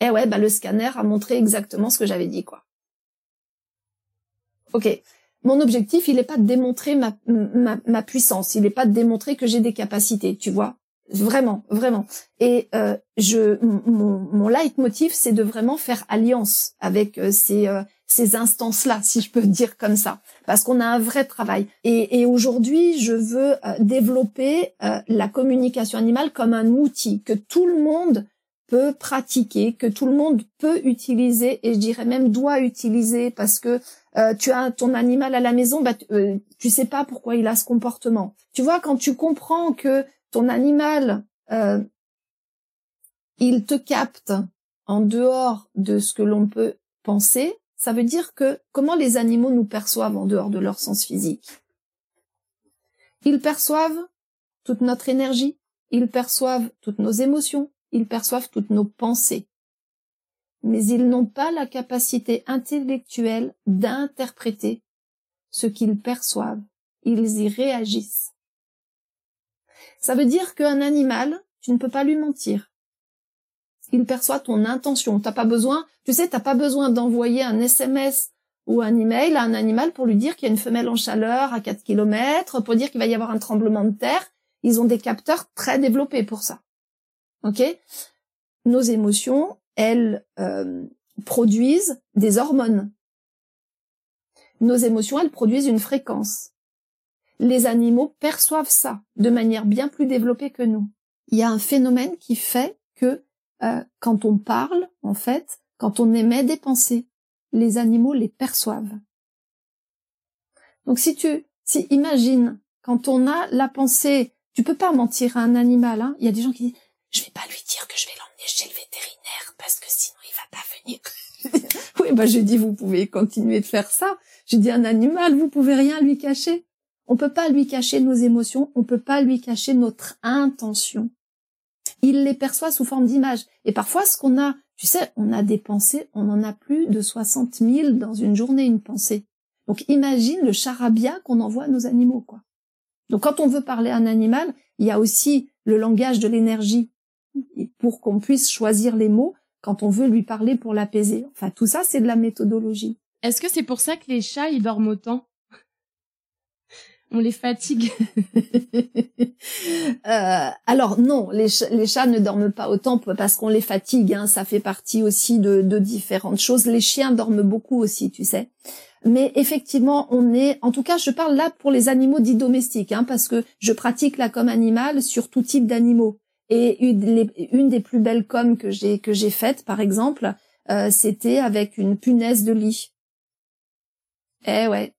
Et ouais, bah le scanner a montré exactement ce que j'avais dit, quoi. Ok. Mon objectif, il n'est pas de démontrer ma, ma, puissance, il n'est pas de démontrer que j'ai des capacités, tu vois. Vraiment, vraiment. Et euh, je, mon, mon leitmotiv, c'est de vraiment faire alliance avec euh, ces, euh, ces instances-là, si je peux dire comme ça, parce qu'on a un vrai travail. Et, et aujourd'hui, je veux euh, développer la communication animale comme un outil que tout le monde peut pratiquer, que tout le monde peut utiliser, et je dirais même doit utiliser, parce que tu as ton animal à la maison, bah, tu sais pas pourquoi il a ce comportement. Tu vois, quand tu comprends que ton animal, euh, il te capte en dehors de ce que l'on peut penser, ça veut dire que comment les animaux nous perçoivent en dehors de leur sens physique? Ils perçoivent toute notre énergie, ils perçoivent toutes nos émotions, ils perçoivent toutes nos pensées. Mais ils n'ont pas la capacité intellectuelle d'interpréter ce qu'ils perçoivent. Ils y réagissent. Ça veut dire qu'un animal, tu ne peux pas lui mentir. Il perçoit ton intention. T'as pas besoin, tu sais, t'as pas besoin d'envoyer un SMS ou un email à un animal pour lui dire qu'il y a une femelle en chaleur à 4 km, pour dire qu'il va y avoir un tremblement de terre. Ils ont des capteurs très développés pour ça. Ok? Nos émotions, elles euh, produisent des hormones. Nos émotions, elles produisent une fréquence. Les animaux perçoivent ça de manière bien plus développée que nous. Il y a un phénomène qui fait que euh, quand on parle, en fait, quand on émet des pensées, les animaux les perçoivent. Donc si tu, si imagine, quand on a la pensée, tu peux pas mentir à un animal, hein. Il y a des gens qui disent, je vais pas lui dire que je vais l'emmener chez le vétérinaire parce que sinon il va pas venir. oui, bah j'ai dit, vous pouvez continuer de faire ça. J'ai dit, un animal, vous pouvez rien lui cacher. On peut pas lui cacher nos émotions, on peut pas lui cacher notre intention. Il les perçoit sous forme d'images. Et parfois, ce qu'on a tu sais, on a des pensées, on en a plus de 60 000 dans une journée, une pensée. Donc imagine le charabia qu'on envoie à nos animaux, quoi. Donc quand on veut parler à un animal, il y a aussi le langage de l'énergie pour qu'on puisse choisir les mots quand on veut lui parler pour l'apaiser. Enfin, tout ça, c'est de la méthodologie. Est-ce que c'est pour ça que les chats, ils dorment autant? On les fatigue. euh, alors non, les, chats ne dorment pas autant parce qu'on les fatigue. Hein, ça fait partie aussi de, différentes choses. Les chiens dorment beaucoup aussi, tu sais. Mais effectivement, on est, en tout cas, je parle là pour les animaux dits domestiques, hein, parce que je pratique la com animale sur tout type d'animaux. Et une, une, des plus belles coms que j'ai que j'ai faites, par exemple, euh, c'était avec une punaise de lit. Eh ouais,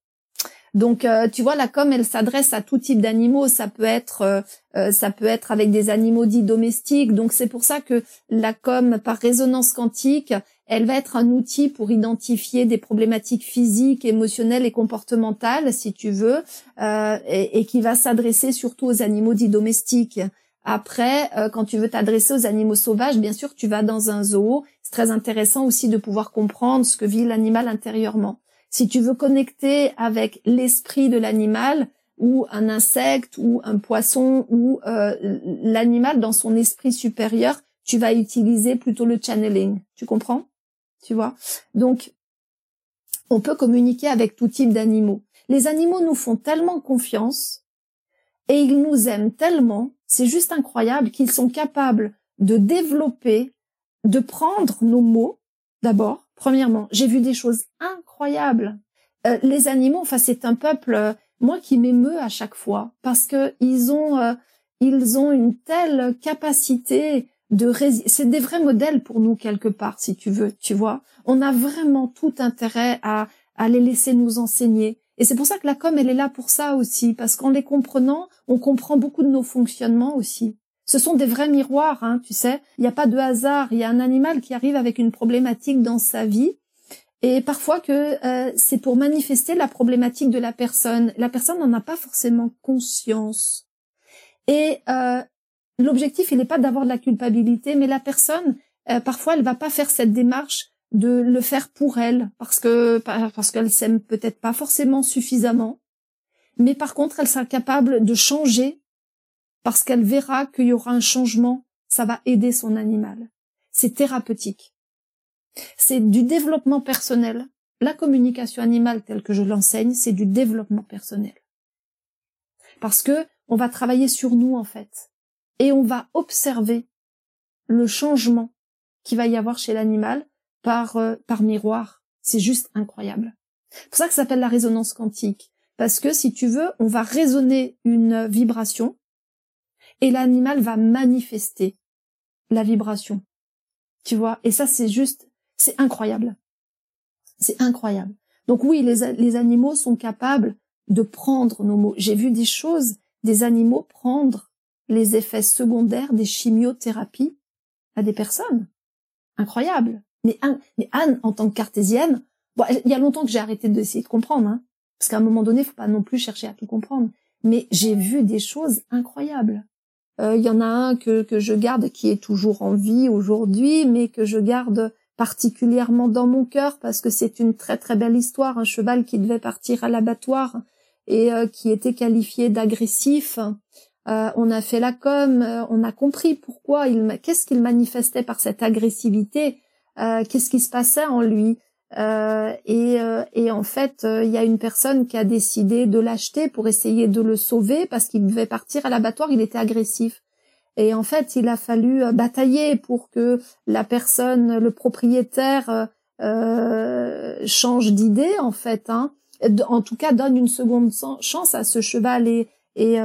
donc, euh, tu vois, la com, elle s'adresse à tout type d'animaux. Ça peut être, euh, euh, ça peut être avec des animaux dits domestiques. Donc, c'est pour ça que la com par résonance quantique, elle va être un outil pour identifier des problématiques physiques, émotionnelles et comportementales, si tu veux, et, et, qui va s'adresser surtout aux animaux dits domestiques. Après, quand tu veux t'adresser aux animaux sauvages, bien sûr, tu vas dans un zoo. C'est très intéressant aussi de pouvoir comprendre ce que vit l'animal intérieurement. Si tu veux connecter avec l'esprit de l'animal ou un insecte ou un poisson ou euh, l'animal dans son esprit supérieur, tu vas utiliser plutôt le channeling. Tu comprends? Tu vois? Donc, on peut communiquer avec tout type d'animaux. Les animaux nous font tellement confiance et ils nous aiment tellement, c'est juste incroyable qu'ils sont capables de développer, de prendre nos mots d'abord, Premièrement, j'ai vu des choses incroyables. Euh, les animaux, enfin, c'est un peuple, euh, moi, qui m'émeut à chaque fois parce que ils ont, euh, ils ont une telle capacité de c'est des vrais modèles pour nous quelque part, si tu veux, tu vois. On a vraiment tout intérêt à, à les laisser nous enseigner. Et c'est pour ça que la com, elle est là pour ça aussi, parce qu'en les comprenant, on comprend beaucoup de nos fonctionnements aussi. Ce sont des vrais miroirs, hein, tu sais. Il n'y a pas de hasard. Il y a un animal qui arrive avec une problématique dans sa vie. Et parfois que euh, c'est pour manifester la problématique de la personne. La personne n'en a pas forcément conscience. Et euh, l'objectif, il n'est pas d'avoir de la culpabilité, mais la personne, euh, parfois, elle va pas faire cette démarche de le faire pour elle, parce que parce qu'elle s'aime peut-être pas forcément suffisamment. Mais par contre, elle sera capable de changer parce qu'elle verra qu'il y aura un changement, ça va aider son animal. C'est thérapeutique. C'est du développement personnel. La communication animale telle que je l'enseigne, c'est du développement personnel. Parce que on va travailler sur nous en fait et on va observer le changement qu'il va y avoir chez l'animal par euh, par miroir. C'est juste incroyable. C'est pour ça que ça s'appelle la résonance quantique parce que si tu veux, on va résonner une vibration et l'animal va manifester la vibration. Tu vois Et ça, c'est juste, c'est incroyable. C'est incroyable. Donc oui, les, les animaux sont capables de prendre nos mots. J'ai vu des choses, des animaux prendre les effets secondaires des chimiothérapies à des personnes. Incroyable. Mais, Anne, en tant que cartésienne, il y a longtemps que j'ai arrêté d'essayer de comprendre, hein, parce qu'à un moment donné, il faut pas non plus chercher à tout comprendre. Mais j'ai vu des choses incroyables. Euh, il y en a un que, je garde qui est toujours en vie aujourd'hui, mais que je garde particulièrement dans mon cœur parce que c'est une très très belle histoire, un cheval qui devait partir à l'abattoir et euh, qui était qualifié d'agressif. Euh, on a fait la com, on a compris pourquoi il, qu'est-ce qu'il manifestait par cette agressivité, qu'est-ce qui se passait en lui? Euh, et, euh, et, en fait, euh, il y a une personne qui a décidé de l'acheter pour essayer de le sauver parce qu'il devait partir à l'abattoir, il était agressif. Et en fait, il a fallu batailler pour que la personne, le propriétaire, change d'idée, en fait. Hein. En tout cas, donne une seconde chance à ce cheval et, et,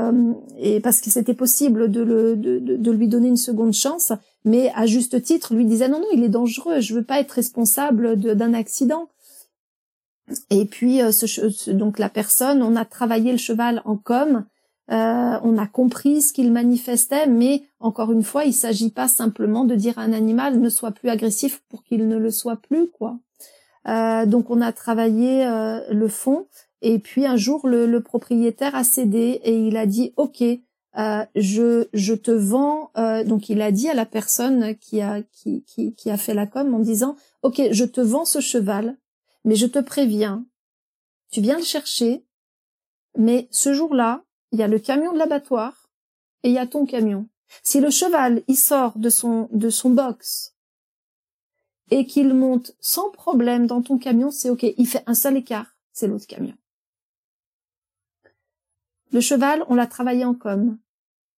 et parce que c'était possible de, le, de, de, lui donner une seconde chance mais à juste titre lui disait non non il est dangereux, je veux pas être responsable d'un accident. Et puis euh, ce, donc la personne, on a travaillé le cheval en com, euh, on a compris ce qu'il manifestait, mais encore une fois, il s'agit pas simplement de dire à un animal ne soit plus agressif pour qu'il ne le soit plus, quoi. Euh, donc on a travaillé euh, le fond, et puis un jour le, le, propriétaire a cédé et il a dit ok, euh, je, je te vends. Euh, donc il a dit à la personne qui a qui, qui, qui a fait la com en disant ok je te vends ce cheval, mais je te préviens, tu viens le chercher, mais ce jour-là il y a le camion de l'abattoir et il y a ton camion. Si le cheval il sort de son de son box et qu'il monte sans problème dans ton camion, c'est ok. Il fait un seul écart, c'est l'autre camion. Le cheval, on l'a travaillé en com.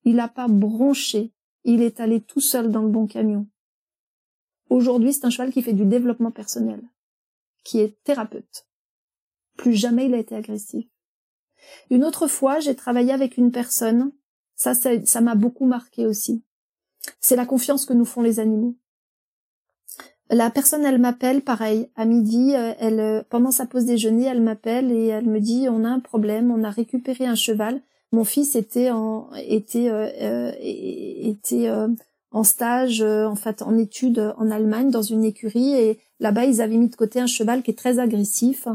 Il n'a pas bronché. Il est allé tout seul dans le bon camion. Aujourd'hui, c'est un cheval qui fait du développement personnel, qui est thérapeute. Plus jamais il a été agressif. Une autre fois, j'ai travaillé avec une personne. Ça, ça m'a beaucoup marqué aussi. C'est la confiance que nous font les animaux. La personne, elle m'appelle, pareil, à midi, euh, elle, euh, pendant sa pause déjeuner, elle m'appelle et elle me dit, on a un problème, on a récupéré un cheval, mon fils était en euh, euh euh, stage en fait en études en Allemagne dans une écurie et là-bas ils avaient mis de côté un cheval qui est très agressif.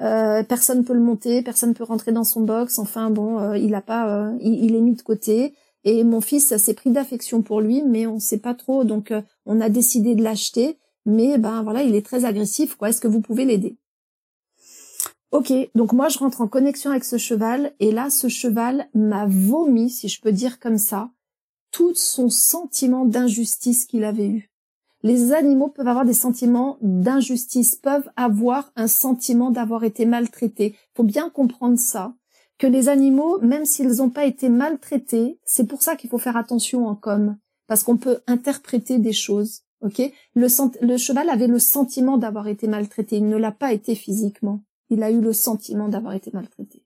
Euh, personne peut le monter, personne peut rentrer dans son box. Enfin bon, il a pas, il, est mis de côté. Et mon fils s'est pris d'affection pour lui, mais on sait pas trop. Donc on a décidé de l'acheter. Mais ben voilà, il est très agressif. Quoi Est-ce que vous pouvez l'aider? Ok, donc moi je rentre en connexion avec ce cheval et là ce cheval m'a vomi, si je peux dire comme ça, tout son sentiment d'injustice qu'il avait eu. Les animaux peuvent avoir des sentiments d'injustice, peuvent avoir un sentiment d'avoir été maltraités. Faut bien comprendre ça, que les animaux, même s'ils n'ont pas été maltraités, c'est pour ça qu'il faut faire attention en com, parce qu'on peut interpréter des choses. Ok, le, le cheval avait le sentiment d'avoir été maltraité, il ne l'a pas été physiquement il a eu le sentiment d'avoir été maltraité.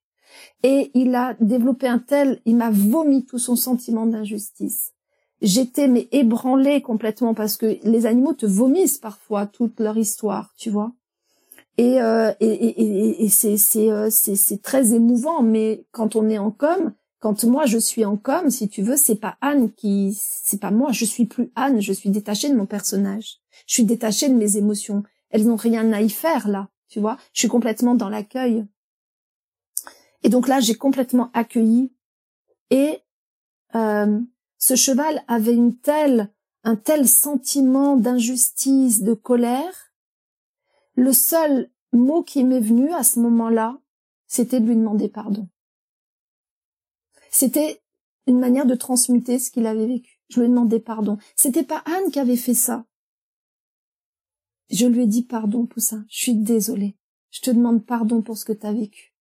Et il a développé un tel, il m'a vomi tout son sentiment d'injustice. J'étais mais ébranlée complètement parce que les animaux te vomissent parfois toute leur histoire, tu vois. Et, euh, et, et, et c'est c'est euh, c'est très émouvant, mais quand on est en com, quand moi je suis en com, si tu veux, c'est pas Anne qui, c'est pas moi, je suis plus Anne, je suis détachée de mon personnage, je suis détachée de mes émotions. Elles n'ont rien à y faire là tu vois. Je suis complètement dans l'accueil. Et donc là, j'ai complètement accueilli. Et euh, ce cheval avait une telle, un tel sentiment d'injustice, de colère. Le seul mot qui m'est venu à ce moment-là, c'était de lui demander pardon. C'était une manière de transmuter ce qu'il avait vécu. Je lui ai demandé pardon. C'était pas Anne qui avait fait ça. Je lui ai dit pardon, Poussin, je suis désolée. Je te demande pardon pour ce que t'as vécu.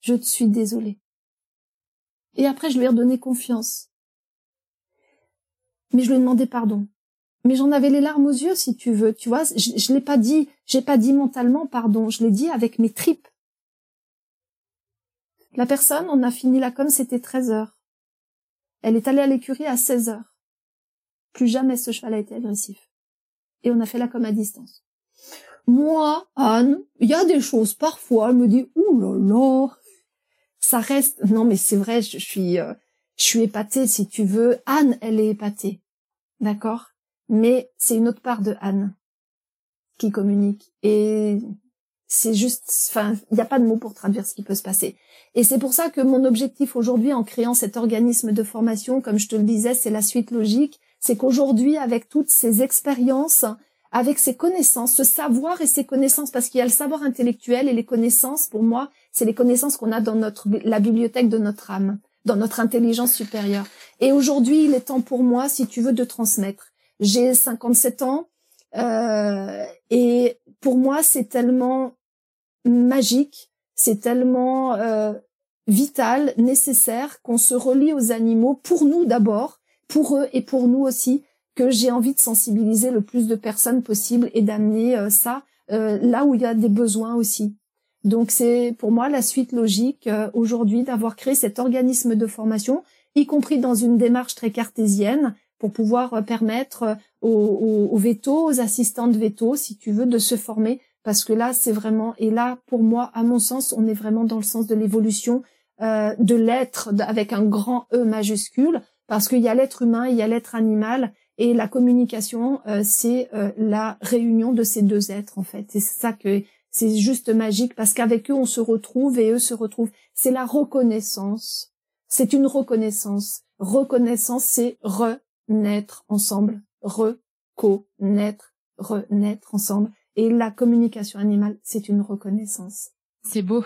Je te suis désolée. Et après, je lui ai redonné confiance. Mais je lui ai demandé pardon. Mais j'en avais les larmes aux yeux, si tu veux, tu vois. Je, je l'ai pas dit, j'ai pas dit mentalement pardon, je l'ai dit avec mes tripes. La personne, on a fini là comme c'était 13 heures. Elle est allée à l'écurie à 16 heures. Plus jamais ce cheval a été agressif et on a fait la com à distance. Moi, Anne, il y a des choses parfois, elle me dit ouh là là, ça reste. Non mais c'est vrai, je, suis, euh, je suis épatée si tu veux. Anne, elle est épatée, d'accord? Mais c'est une autre part de Anne qui communique et c'est juste, enfin, il n'y a pas de mots pour traduire ce qui peut se passer. Et c'est pour ça que mon objectif aujourd'hui en créant cet organisme de formation, comme je te le disais, c'est la suite logique, c'est qu'aujourd'hui, avec toutes ces expériences, avec ces connaissances, ce savoir et ces connaissances, parce qu'il y a le savoir intellectuel et les connaissances, pour moi, c'est les connaissances qu'on a dans notre, la bibliothèque de notre âme, dans notre intelligence supérieure. Et aujourd'hui, il est temps pour moi, si tu veux, de transmettre. J'ai 57 ans, euh, et pour moi, c'est tellement magique, c'est tellement euh, vital, nécessaire qu'on se relie aux animaux pour nous d'abord, pour eux et pour nous aussi, que j'ai envie de sensibiliser le plus de personnes possible et d'amener euh, ça euh, là où il y a des besoins aussi. Donc c'est pour moi la suite logique euh, aujourd'hui d'avoir créé cet organisme de formation, y compris dans une démarche très cartésienne, pour pouvoir permettre aux, aux, aux vétos, aux assistants de veto, si tu veux, de se former, parce que là c'est vraiment et là pour moi, à mon sens, on est vraiment dans le sens de l'évolution de l'être avec un grand E majuscule, parce qu'il y a l'être humain, il y a l'être animal, et la communication, euh, c'est euh, la réunion de ces deux êtres en fait. C'est ça que c'est juste magique, parce qu'avec eux on se retrouve et eux se retrouvent. C'est la reconnaissance. C'est une reconnaissance. Reconnaissance, c'est renaître ensemble. Reconnaître, renaître ensemble. Et la communication animale, c'est une reconnaissance. C'est beau.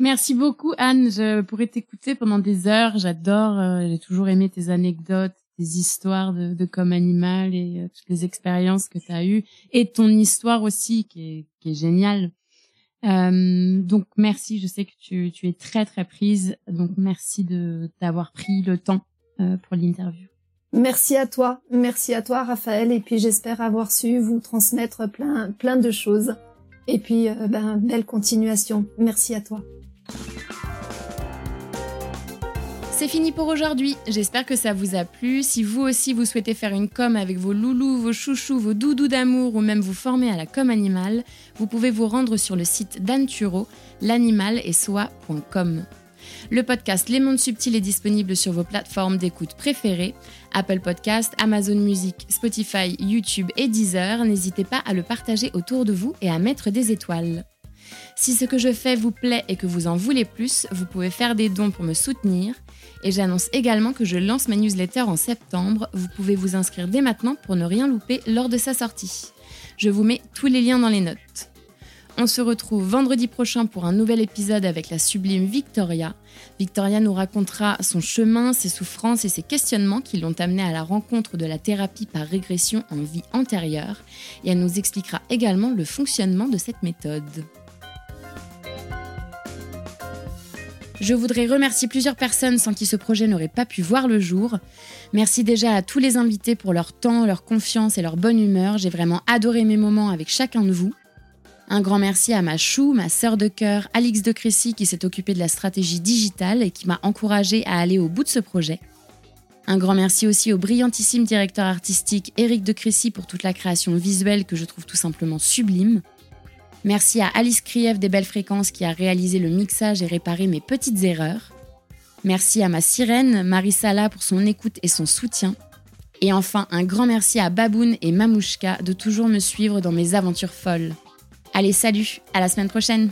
Merci beaucoup Anne, je pourrais t'écouter pendant des heures, j'adore, euh, j'ai toujours aimé tes anecdotes, tes histoires de, de comme animal et euh, toutes les expériences que tu as eues et ton histoire aussi qui est, qui est géniale. Euh, donc merci, je sais que tu, tu es très très prise, donc merci de t'avoir pris le temps euh, pour l'interview. Merci à toi, merci à toi Raphaël et puis j'espère avoir su vous transmettre plein plein de choses. Et puis, ben, belle continuation. Merci à toi. C'est fini pour aujourd'hui. J'espère que ça vous a plu. Si vous aussi vous souhaitez faire une com avec vos loulous, vos chouchous, vos doudous d'amour ou même vous former à la com animale, vous pouvez vous rendre sur le site d'Anne et soi.com. Le podcast Les Mondes Subtils est disponible sur vos plateformes d'écoute préférées, Apple Podcast, Amazon Music, Spotify, YouTube et Deezer. N'hésitez pas à le partager autour de vous et à mettre des étoiles. Si ce que je fais vous plaît et que vous en voulez plus, vous pouvez faire des dons pour me soutenir. Et j'annonce également que je lance ma newsletter en septembre. Vous pouvez vous inscrire dès maintenant pour ne rien louper lors de sa sortie. Je vous mets tous les liens dans les notes. On se retrouve vendredi prochain pour un nouvel épisode avec la sublime Victoria. Victoria nous racontera son chemin, ses souffrances et ses questionnements qui l'ont amené à la rencontre de la thérapie par régression en vie antérieure. Et elle nous expliquera également le fonctionnement de cette méthode. Je voudrais remercier plusieurs personnes sans qui ce projet n'aurait pas pu voir le jour. Merci déjà à tous les invités pour leur temps, leur confiance et leur bonne humeur. J'ai vraiment adoré mes moments avec chacun de vous. Un grand merci à ma chou, ma sœur de cœur, Alix de Crécy, qui s'est occupée de la stratégie digitale et qui m'a encouragée à aller au bout de ce projet. Un grand merci aussi au brillantissime directeur artistique Éric de Crécy pour toute la création visuelle que je trouve tout simplement sublime. Merci à Alice Krief des Belles Fréquences qui a réalisé le mixage et réparé mes petites erreurs. Merci à ma sirène, Marie Sala, pour son écoute et son soutien. Et enfin, un grand merci à Baboun et Mamouchka de toujours me suivre dans mes aventures folles. Allez, salut, à la semaine prochaine